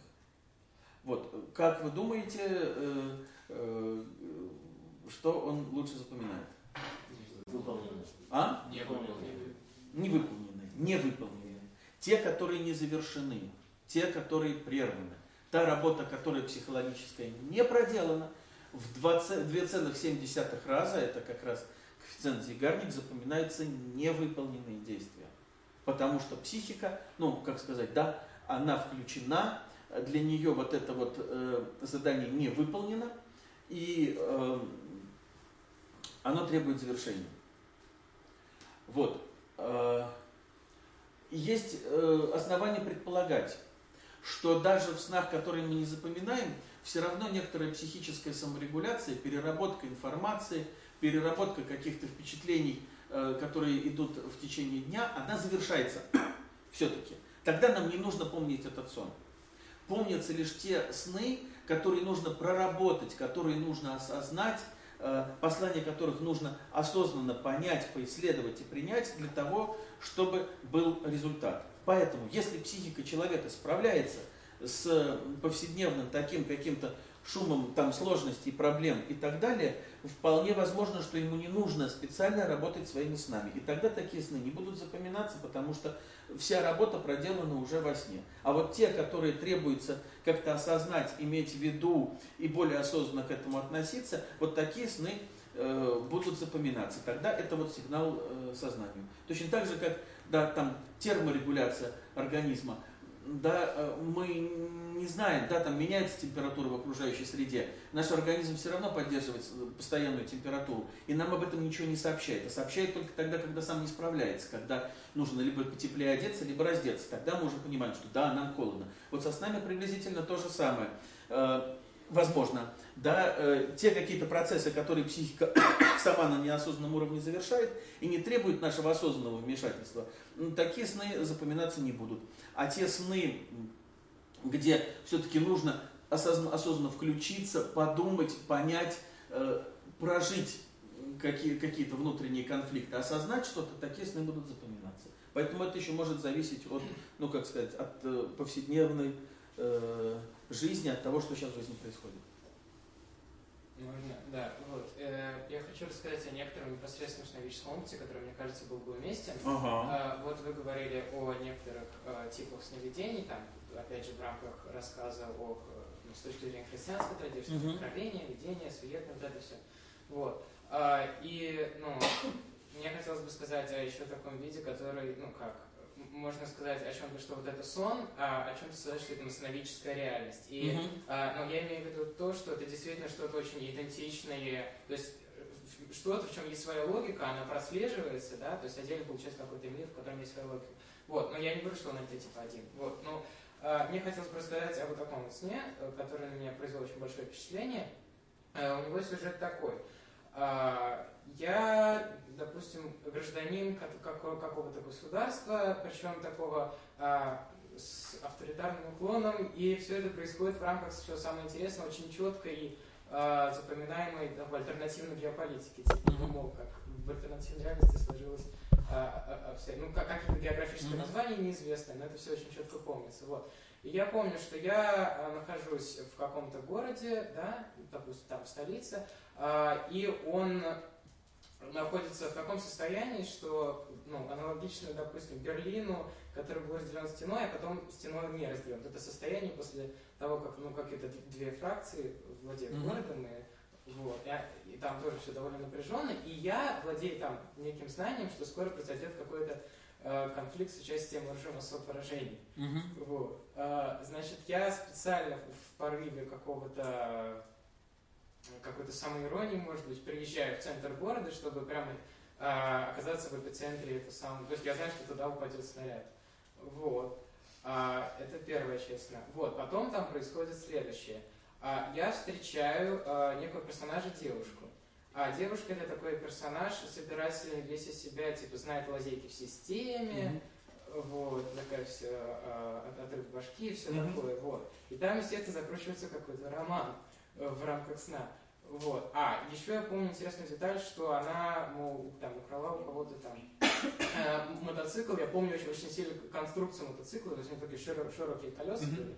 Вот, как вы думаете, э, э, что он лучше запоминает? Выполнено. А? Не Выполнено. Невыполненные, невыполненные. Те, которые не завершены, те, которые прерваны. Та работа, которая психологическая не проделана, в 20 2,7 раза, это как раз коэффициент Зигарник, запоминаются невыполненные действия. Потому что психика, ну, как сказать, да, она включена, для нее вот это вот э, задание не выполнено, и э, оно требует завершения. Вот. Э, Есть э, основания предполагать, что даже в снах, которые мы не запоминаем, все равно некоторая психическая саморегуляция, переработка информации, переработка каких-то впечатлений, э, которые идут в течение дня, она завершается <coughs> все-таки. Тогда нам не нужно помнить этот сон. Помнятся лишь те сны, которые нужно проработать, которые нужно осознать, э, послания которых нужно осознанно понять, поисследовать и принять для того, чтобы был результат. Поэтому, если психика человека справляется с повседневным таким каким-то шумом там сложностей, проблем и так далее, вполне возможно, что ему не нужно специально работать своими снами. И тогда такие сны не будут запоминаться, потому что вся работа проделана уже во сне. А вот те, которые требуется как-то осознать, иметь в виду и более осознанно к этому относиться, вот такие сны э, будут запоминаться. Тогда это вот сигнал э, сознанию. Точно так же, как да, там терморегуляция организма. Да, э, мы не знаем, да, там меняется температура в окружающей среде. Наш организм все равно поддерживает постоянную температуру. И нам об этом ничего не сообщает. А сообщает только тогда, когда сам не справляется. Когда нужно либо потеплее одеться, либо раздеться. Тогда мы уже понимаем, что да, нам холодно. Вот со снами приблизительно то же самое. Возможно, да, э, те какие-то процессы, которые психика <coughs> сама на неосознанном уровне завершает и не требуют нашего осознанного вмешательства, такие сны запоминаться не будут. А те сны, где все-таки нужно осознанно, осознанно включиться, подумать, понять, э, прожить какие, какие-то внутренние конфликты, осознать что-то, такие сны будут запоминаться. Поэтому это еще может зависеть от, ну как сказать, от э, повседневной э, жизни, от того, что сейчас в жизни происходит. Можно, да. Вот. Э, я хочу рассказать о некотором непосредственно сновидческом опыте, который, мне кажется, был бы уместен. Ага. Э, вот вы говорили о некоторых типах сновидений, там, опять же, в рамках рассказа о, ну, с точки зрения христианской традиции, Мгм. откровения, видения, суетное, вот это все. Вот. И, ну, мне хотелось бы сказать о еще таком виде, который, ну, как, можно сказать о чем-то, что вот это сон, а о чем-то сказать, что это сновидческая реальность. И Мгм. а, но я имею в виду то, что это действительно что-то очень идентичное, то есть что-то, в чем есть своя логика, она прослеживается, да, то есть отдельно получается какой-то мир, в котором есть своя логика. Вот, но я не говорю, что он это типа один. Вот, но а, мне хотелось бы рассказать о вот таком вот сне, э, который на меня произвел очень большое впечатление. А, у него сюжет такой. А, я, допустим, гражданин как- какого- какого-то государства, причем такого а, с авторитарным уклоном, и все это происходит в рамках, что самое интересное, очень четкой и а, запоминаемой такой альтернативной геополитики. Типа, мол, как в альтернативной реальности сложилось. Ну, как, какие-то географические названия неизвестные, но это все очень четко помнится. Вот. И я помню, что я э, нахожусь в каком-то городе, да, допустим, там столица, э, и он находится в таком состоянии, что ну, аналогично, допустим, Берлину, который был разделен стеной, а потом стеной не разделен. Это состояние после того, как, ну, как это две фракции владеют Мгм. городом, и, вот, и, и там тоже все довольно напряженно, и я владею там неким знанием, что скоро произойдет какой-то э, конфликт с участием вооруженных массовых поражений. Вот. А, Значит, я специально в порыве какого-то какой-то самоиронии, может быть, приезжаю в центр города, чтобы прямо а, оказаться в эпицентре этого самого. То есть я знаю, что туда упадет снаряд. Вот. А, это первая часть. сна. Вот. Потом там происходит следующее. А, я встречаю а, некого персонажа девушку. А девушка это такой персонаж, собирательный весь из себя, типа, знает лазейки в системе, вот, такая вся а, от- отрыв башки и все Мгм. такое, вот. И там, естественно, закручивается какой-то роман э, в рамках сна. Вот. А, еще я помню интересную деталь, что она, мол, там, украла у кого-то там э, мотоцикл. Я помню очень, очень сильно конструкцию мотоцикла, то есть у него такие широ- широкие колеса были.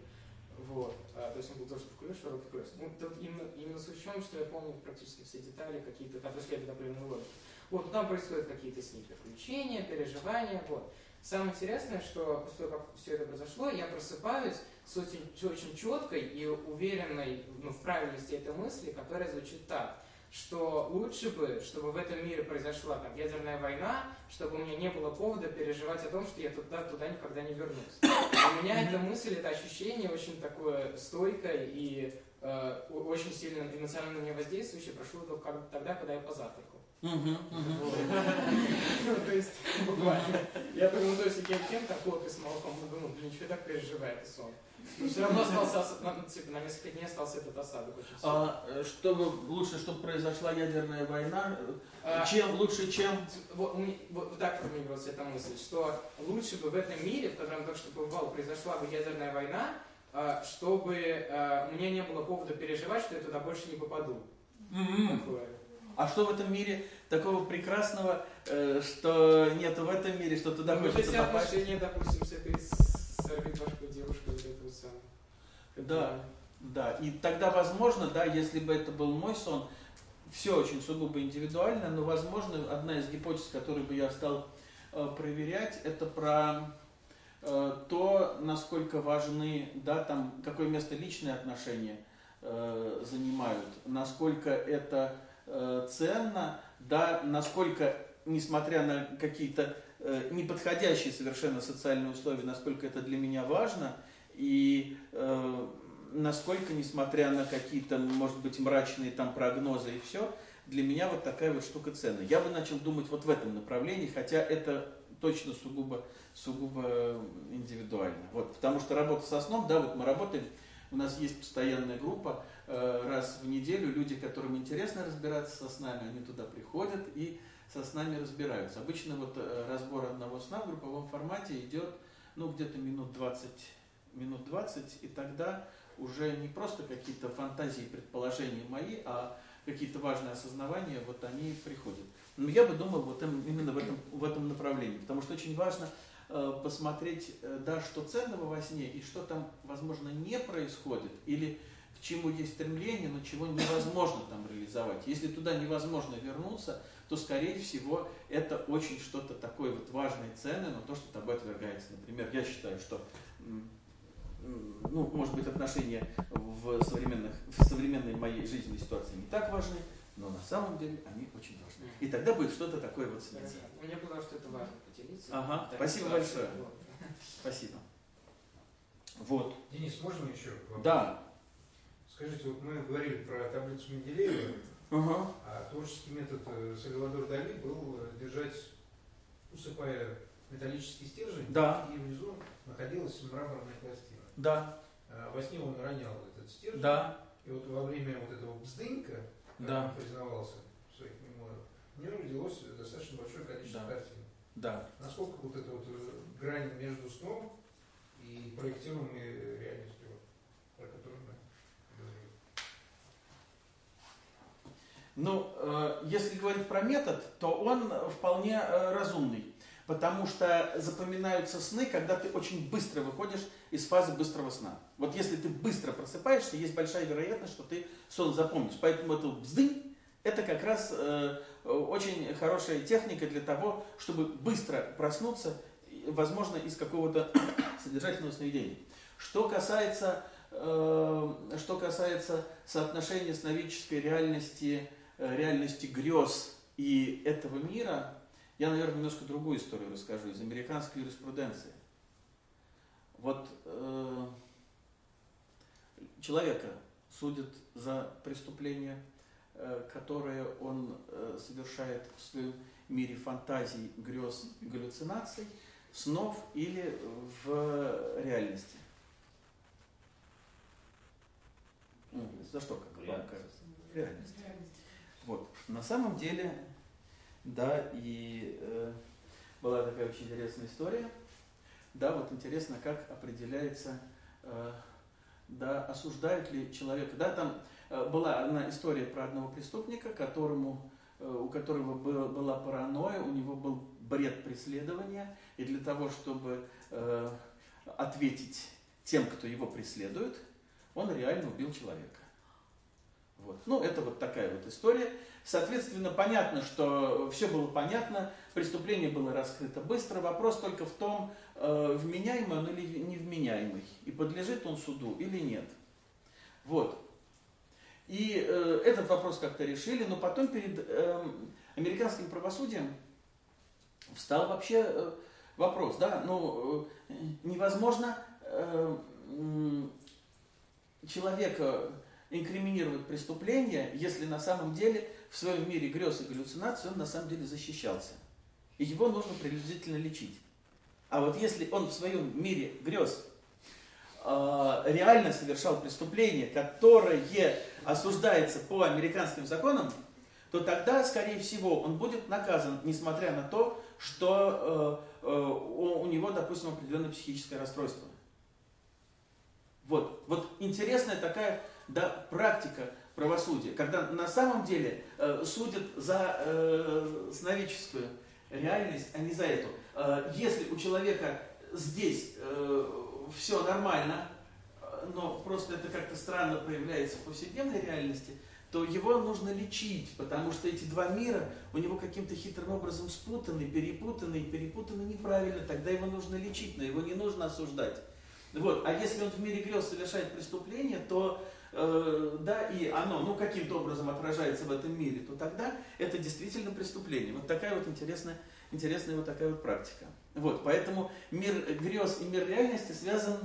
Вот. А, то есть он был тоже в колес, широкий колес. Ну, тут именно, именно суть в чем, что я помню практически все детали какие-то, которые следуют определенной логике. Вот, ну, там происходят какие-то с ней приключения, переживания, вот. Самое интересное, что после того, как все это произошло, я просыпаюсь с очень, очень четкой и уверенной ну, в правильности этой мысли, которая звучит так, что лучше бы, чтобы в этом мире произошла там, ядерная война, чтобы у меня не было повода переживать о том, что я туда, туда никогда не вернусь. У меня эта мысль, это ощущение очень такое стойкое и э, очень сильно эмоционально на меня воздействующее прошло только тогда, когда я позавтракал. Ну, то есть, буквально. Я думаю, то есть, я кем там хлопья с молоком, ну, думаю, блин, что так переживаю этот сон. Но все равно остался, типа, на несколько дней остался этот осадок. А, э, чтобы лучше, чтобы произошла ядерная война, э, А, чем лучше, чем Вот, меня- вот- вот так формулировалась эта мысль, что лучше бы в этом мире, в котором только что побывал, произошла бы ядерная война, а, чтобы а, у меня не было повода переживать, что я туда больше не попаду. М-м. Такое. А что в этом мире такого прекрасного, э, что нету в этом мире, что туда Ну, хочется попасть? отношения, допустим, с этой девушкой, Да. Да, и тогда, возможно, да, если бы это был мой сон, все очень сугубо индивидуально, но, возможно, одна из гипотез, которую бы я стал э, проверять, это про э, то, насколько важны, да, там, какое место личные отношения э, занимают, насколько это э, ценно, да, насколько, несмотря на какие-то э, неподходящие совершенно социальные условия, насколько это для меня важно, и э, насколько, несмотря на какие-то, может быть, мрачные там прогнозы и все, для меня вот такая вот штука ценна. Я бы начал думать вот в этом направлении, хотя это точно сугубо, сугубо индивидуально. Вот, потому что работа со сном, да, вот мы работаем, у нас есть постоянная группа, э, раз в неделю люди, которым интересно разбираться со снами, они туда приходят и со снами разбираются. Обычно вот э, разбор одного сна в групповом формате идет, ну, где-то минут 20, минут 20, и тогда уже не просто какие-то фантазии, предположения мои, а какие-то важные осознавания, вот они приходят. Но я бы думал вот им- именно в этом, в этом направлении, потому что очень важно э, посмотреть, э, да, что ценного во сне и что там, возможно, не происходит, или к чему есть стремление, но чего невозможно там реализовать. Если туда невозможно вернуться, то, скорее всего, это очень что-то такое вот важное, ценное, но то, что тобой отвергается. Например, я считаю, что ну, может быть, отношения в, современных, в современной моей жизненной ситуации не так важны, но на самом деле они очень важны. И тогда будет что-то такое вот. Хорошо. Мне показалось, что это важно поделиться. Ага, Так, спасибо большое. вот. Спасибо. Вот. Денис, можно еще? вопрос? Да. Скажите, вот мы говорили про таблицу Менделеева, Ага. а творческий метод э, Сальвадор Дали был э, держать, усыпая металлический стержень, Да. и внизу находилась мраморная пластина. Да. А Во сне он ронял этот стержень, Да. и вот во время вот этого бздынька, Да. он признавался в своих мемуарах, у него родилось достаточно большое количество Да. картин. Да. Насколько вот эта вот э, грань между сном и проектируемой реальностью, про которую мы говорили? Ну, э, если говорить про метод, то он вполне э, разумный. потому что запоминаются сны, когда ты очень быстро выходишь из фазы быстрого сна. Вот если ты быстро просыпаешься, есть большая вероятность, что ты сон запомнишь. Поэтому это бздынь, это как раз э, очень хорошая техника для того, чтобы быстро проснуться, возможно, из какого-то <coughs> содержательного сновидения. Что касается, э, что касается соотношения сновидческой реальности, э, реальности грез и этого мира, я, наверное, немножко другую историю расскажу из американской юриспруденции. Вот э, человека судят за преступление, э, которое он э, совершает в своем мире фантазий, грез, галлюцинаций, снов или в реальности. Ну, за что, как вам кажется? В реальности. Вот. На самом деле да, и э, была такая очень интересная история. Да, вот интересно, как определяется, э, да, осуждают ли человека. Да, там э, была одна история про одного преступника, которому, э, у которого был, была паранойя, у него был бред преследования, и для того, чтобы ответить тем, кто его преследует, он реально убил человека. Вот. Ну, это вот такая вот история. Соответственно, понятно, что все было понятно, преступление было раскрыто быстро. Вопрос только в том, э, вменяемый он или невменяемый, и подлежит он суду или нет. Вот. И э, этот вопрос как-то решили, но потом перед э, американским правосудием встал вообще э, вопрос, да, ну, невозможно человека инкриминировать преступление, если на самом деле в своем мире грез и галлюцинаций он на самом деле защищался. И его нужно приблизительно лечить. А вот если он в своем мире грез э, реально совершал преступление, которое осуждается по американским законам, то тогда, скорее всего, он будет наказан, несмотря на то, что э, э, у, у него, допустим, определенное психическое расстройство. Вот, вот интересная такая да, практика правосудия, когда на самом деле э, судят за э, сновидческую реальность, а не за эту. Э, если у человека здесь э, все нормально, э, но просто это как-то странно проявляется в повседневной реальности, то его нужно лечить, потому что эти два мира у него каким-то хитрым образом спутаны, перепутаны, перепутаны неправильно, тогда его нужно лечить, но его не нужно осуждать. Вот. А если он в мире грез совершает преступление, то э, да, и оно ну, каким-то образом отражается в этом мире, то тогда это действительно преступление. Вот такая вот интересная, интересная вот такая вот практика. Вот, поэтому мир грез и мир реальности связан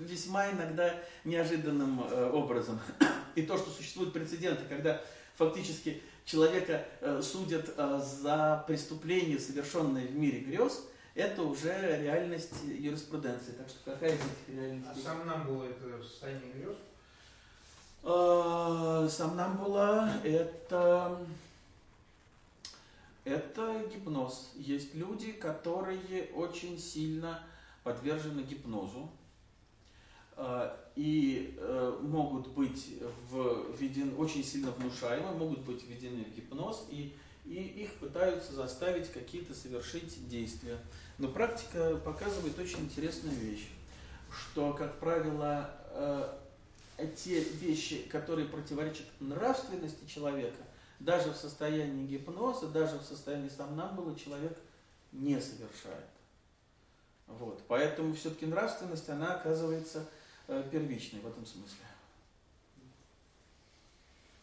весьма иногда неожиданным э, образом. <coughs> И то, что существуют прецеденты, когда фактически человека э, судят э, за преступление, совершенное в мире грез, это уже реальность юриспруденции. Так что какая из этих реальностей? А сам нам было это состояние грез? Э, Сомнамбула – это, это гипноз. Есть люди, которые очень сильно подвержены гипнозу э, и э, могут быть введены, очень сильно внушаемы, могут быть введены в гипноз, и, и их пытаются заставить какие-то совершить действия. Но практика показывает очень интересную вещь, что, как правило, те вещи, которые противоречат нравственности человека, даже в состоянии гипноза, даже в состоянии сомнамбула человек не совершает. Вот. Поэтому все-таки нравственность, она оказывается э, первичной в этом смысле.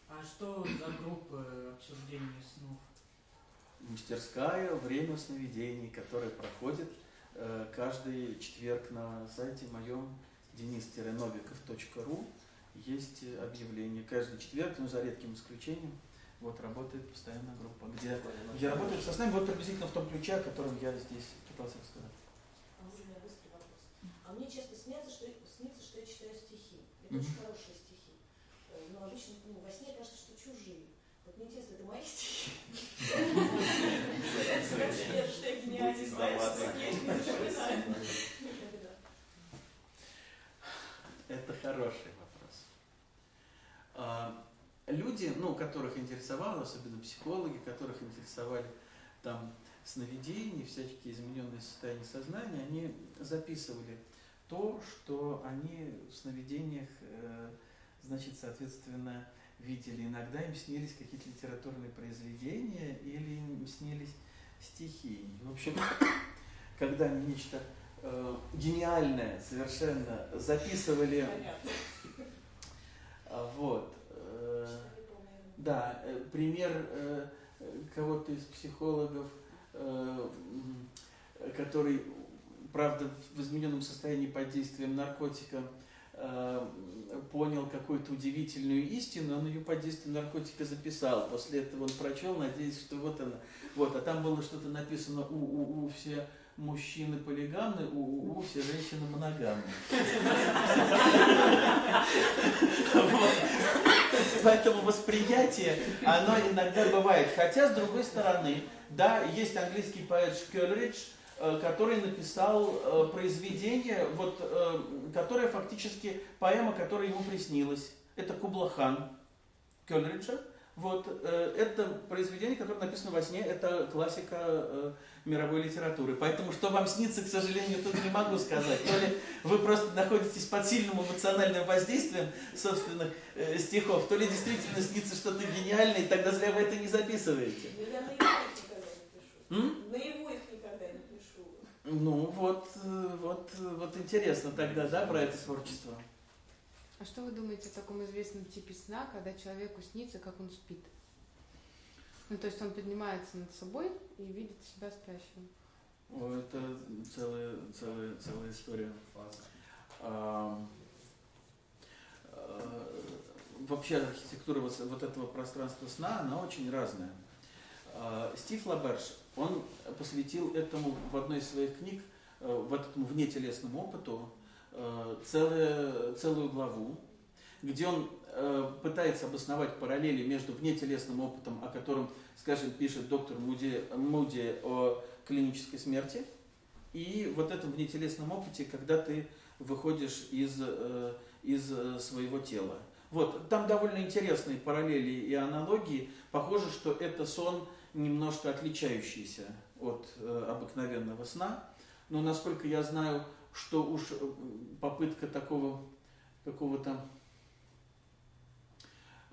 А что за группы обсуждения снов? Мастерская «Время сновидений», которая проходит э, каждый четверг на сайте моем denis-novikov.ru есть объявление. Каждый четверг, но за редким исключением, вот работает постоянная группа, где, где работает со нами вот приблизительно в том ключе, о котором я здесь пытался рассказать. А можно у меня быстрый вопрос? А мне часто снятся, что, снится, что я читаю стихи. Это mm-hmm. очень хорошие стихи. Э, но обычно ну, во сне кажется, что чужие. Вот мне интересно, это мои стихи? Что я гениальный, Это хороший а, люди, ну, которых интересовало, особенно психологи, которых интересовали там сновидений, всякие измененные состояния сознания, они записывали то, что они в сновидениях, э, значит, соответственно, видели. Иногда им снились какие-то литературные произведения или им снились стихи. В общем, <coughs> когда они нечто э, гениальное совершенно записывали, а, вот, э, да, э, пример э, кого-то из психологов, который, правда, в измененном состоянии под действием наркотика понял какую-то удивительную истину, он ее под действием наркотика записал. После этого он прочел, надеясь, что вот она. Вот, а там было что-то написано у, у, у все мужчины полигамны, у, у, у все женщины моногамны. Поэтому восприятие, оно иногда бывает. Хотя, с другой стороны, да, есть английский поэт Шкелридж, э, который написал э, произведение, вот, э, которое фактически поэма, которая ему приснилась. Это Кублахан Кёлриджа. Вот, это произведение, которое написано во сне, это классика мировой литературы. Поэтому, что вам снится, к сожалению, тут не могу сказать. То ли вы просто находитесь под сильным эмоциональным воздействием собственных э, стихов, то ли действительно снится что-то гениальное, и тогда зря вы это не записываете. Наяву их никогда не пишу. Ну, вот, э, вот, вот интересно тогда, да, про это творчество. А что вы думаете о таком известном типе сна, когда человеку снится, как он спит? Ну, то есть он поднимается над собой и видит себя спящим. О, это целая, целая, целая история. А, а, вообще архитектура вот, вот этого пространства сна, она очень разная. А, Стив Лаберш, он посвятил этому в одной из своих книг, э, в этому внетелесному опыту, э, целую, целую главу, где он пытается обосновать параллели между внетелесным опытом, о котором, скажем, пишет доктор Муди, Муди о клинической смерти, и вот этом внетелесном опыте, когда ты выходишь из, э, из э, своего тела. Вот, там довольно интересные параллели и аналогии. Похоже, что это сон немножко отличающийся от обыкновенного сна. Но насколько я знаю, что уж попытка такого какого-то Э,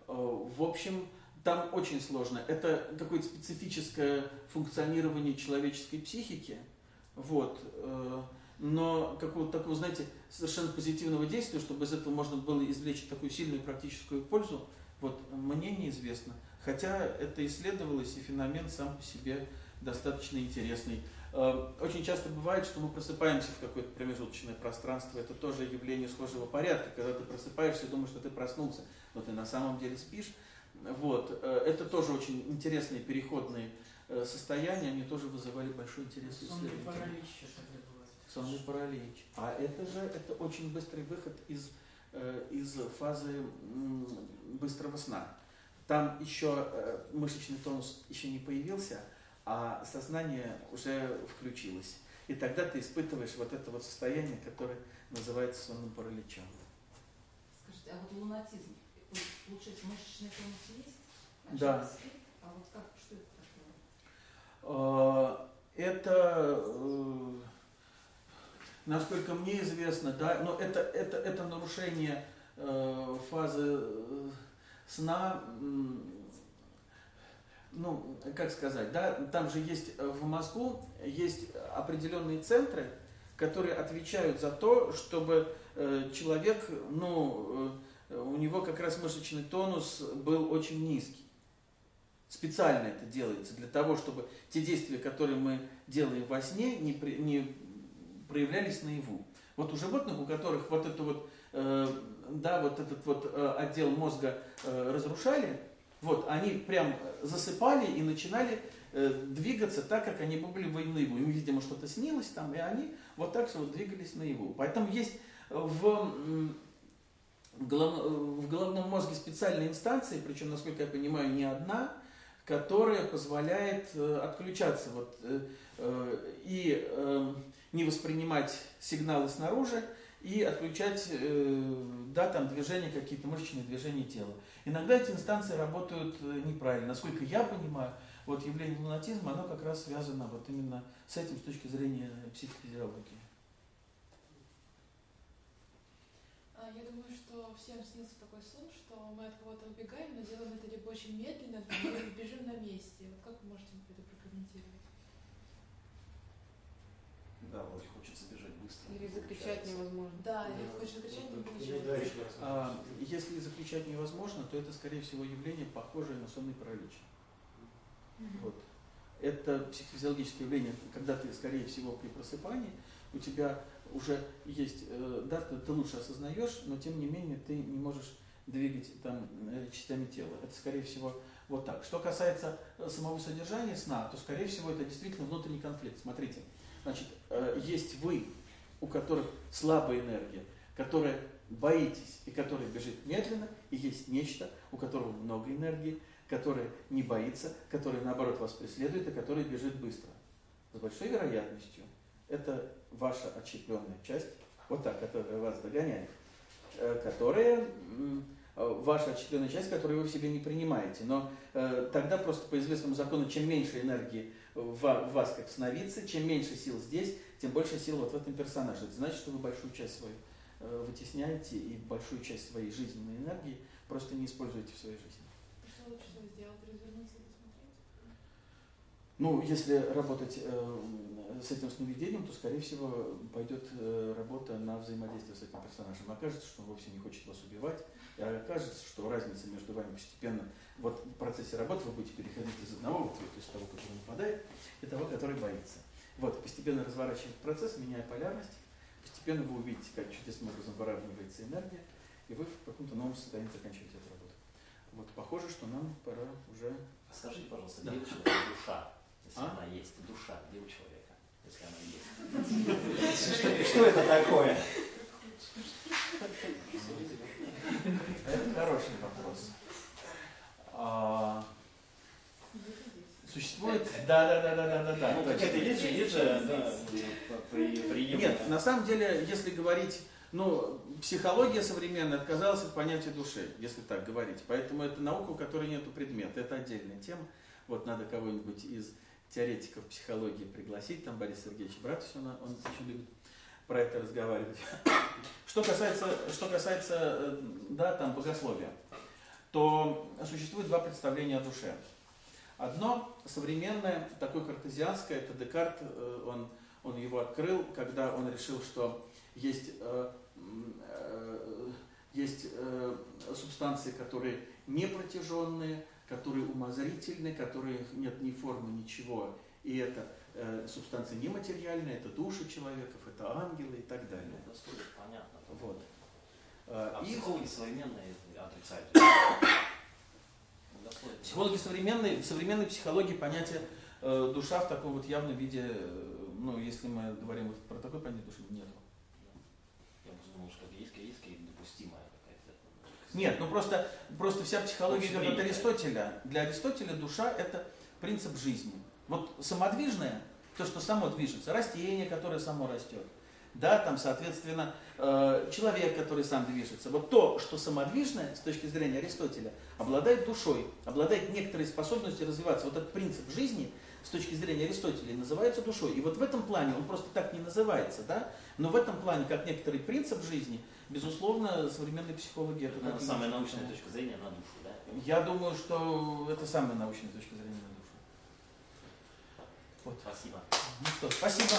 в общем, там очень сложно. Это какое-то специфическое функционирование человеческой психики. Вот. Э, но какого-то такого, знаете, совершенно позитивного действия, чтобы из этого можно было извлечь такую сильную практическую пользу, вот мне неизвестно. Хотя это исследовалось, и феномен сам по себе достаточно интересный. Э, очень часто бывает, что мы просыпаемся в какое-то промежуточное пространство. Это тоже явление схожего порядка, когда ты просыпаешься и думаешь, что ты проснулся, но ты на самом деле спишь. Вот. Э, это тоже очень интересные переходные э, состояния, они тоже вызывали большой интерес Сонный паралич Сонный паралич. А это же это очень быстрый выход из, из фазы быстрого сна. Там еще мышечный тонус еще не появился, а сознание уже включилось. И тогда ты испытываешь вот это вот состояние, которое называется сонным параличом. Скажите, а вот лунатизм, получается, мышечный тонус есть? А да. Спит? А вот как, что это такое? А, это, э, насколько мне известно, да, но это, это, это нарушение э, фазы э, сна ну, как сказать, да, там же есть в мозгу есть определенные центры, которые отвечают за то, чтобы человек, ну, у него как раз мышечный тонус был очень низкий. Специально это делается для того, чтобы те действия, которые мы делаем во сне, не, при, не проявлялись наяву. Вот у животных, у которых вот это вот, э, да, вот этот вот э, отдел мозга э, разрушали, вот, они прям засыпали и начинали двигаться так, как они были наяву. Им, видимо, что-то снилось там, и они вот так вот двигались наяву. Поэтому есть в, в головном мозге специальные инстанции, причем, насколько я понимаю, не одна, которая позволяет э, отключаться вот, э, э, и не воспринимать сигналы снаружи, и отключать, да, там движения какие-то, мышечные движения тела. Иногда эти инстанции работают неправильно. Насколько я понимаю, вот явление лунатизма, оно как раз связано вот именно с этим с точки зрения психофизиологии. А, Я думаю, что всем снится такой сон, что мы от кого-то убегаем, но делаем это либо очень медленно, либо <coughs> бежим на месте. Вот как вы можете это прокомментировать? Да, вроде хочется бежать быстро. Или закричать невозможно. Да, или хочешь закричать, не получается. А, если закричать невозможно, то это, скорее всего, явление, похожее на сонный паралич. Вот. Это психофизиологическое явление, когда ты, скорее всего, при просыпании, у тебя уже есть, э, да, ты, лучше осознаешь, но тем не менее ты не можешь двигать там э, частями тела. Это, скорее всего, вот так. Что касается э, самого содержания сна, то, скорее всего, это действительно внутренний конфликт. Смотрите, значит, есть вы, у которых слабая энергия, которая боитесь и которая бежит медленно, и есть нечто, у которого много энергии, которое не боится, которое наоборот вас преследует и которое бежит быстро. С большой вероятностью это ваша отщепленная часть, вот так, которая вас догоняет, э, которая э, ваша отщепленная часть, которую вы в себе не принимаете. Но э, тогда просто по известному закону, чем меньше энергии в, в вас как сновидцы, чем меньше сил здесь, тем больше сил вот в этом персонаже. Это значит, что вы большую часть свою э, вытесняете и большую часть своей жизненной энергии просто не используете в своей жизни. Что лучше всего сделать? Развернуться и посмотреть? Ну, если работать э, с этим сновидением, то, скорее всего, пойдет э, работа на взаимодействие с этим персонажем. Окажется, что он вовсе не хочет вас убивать, и окажется, что разница между вами постепенно, вот в процессе работы вы будете переходить из одного вот, из того, который нападает, и того, который боится. Вот, постепенно разворачивает процесс, меняя полярность, постепенно вы увидите, как чудесным образом выравнивается энергия, и вы в каком-то новом состоянии заканчиваете эту работу. Вот, похоже, что нам пора уже... Скажите, пожалуйста, Да. душа? Если А? она есть, душа, где у человека? Если она есть. <laughs> Что- это такое? Это хороший вопрос. А, Существует, да, да, да, да, да, да, да. Ну, точно. какая-то есть же, есть же, да, при- приемлемо. Нет, на самом деле, если говорить, ну, психология современная отказалась от понятия души, если так говорить. Поэтому это наука, у которой нет предмета. Это отдельная тема. Вот надо кого-нибудь из теоретиков психологии пригласить, там Борис Сергеевич Братусин, он очень любит про это разговаривать. <coughs> Что касается, что касается, э, да, там, богословия, то существует два представления о душе. Одно современное, такое картезианское, это Декарт, э, он, он его открыл, когда он решил, что есть, э, есть субстанции, которые непротяженные, которые умозрительны, которые нет ни формы, ничего. И это э, субстанции нематериальные, это души человеков, это ангелы и так далее. Ну, Господи, понятно. Вот. А Э, и- психологи современные отрицают. Психологи современной, в современной психологии понятие э, душа в таком вот явном виде, э, ну, если мы говорим вот про такое понятие души, нет. Я просто думал, что есть, есть допустимая какая-то. Нет, ну просто, просто вся психология идет от. Аристотеля. Для Аристотеля душа – это принцип жизни. Вот самодвижное, то, что само движется, растение, которое само растет, да, там, соответственно, э, человек, который сам движется. Вот то, что самодвижное, с точки зрения Аристотеля, обладает душой, обладает некоторой способностью развиваться. Вот этот принцип жизни, с точки зрения Аристотеля, называется душой. И вот в этом плане, он просто так не называется, да, но в этом плане, как некоторый принцип жизни, безусловно, современные психологи это Ну, так и самая научная точка зрения на душу, да? Я думаю, что это самая научная точка зрения на душу. Вот. Спасибо. Ну что, спасибо.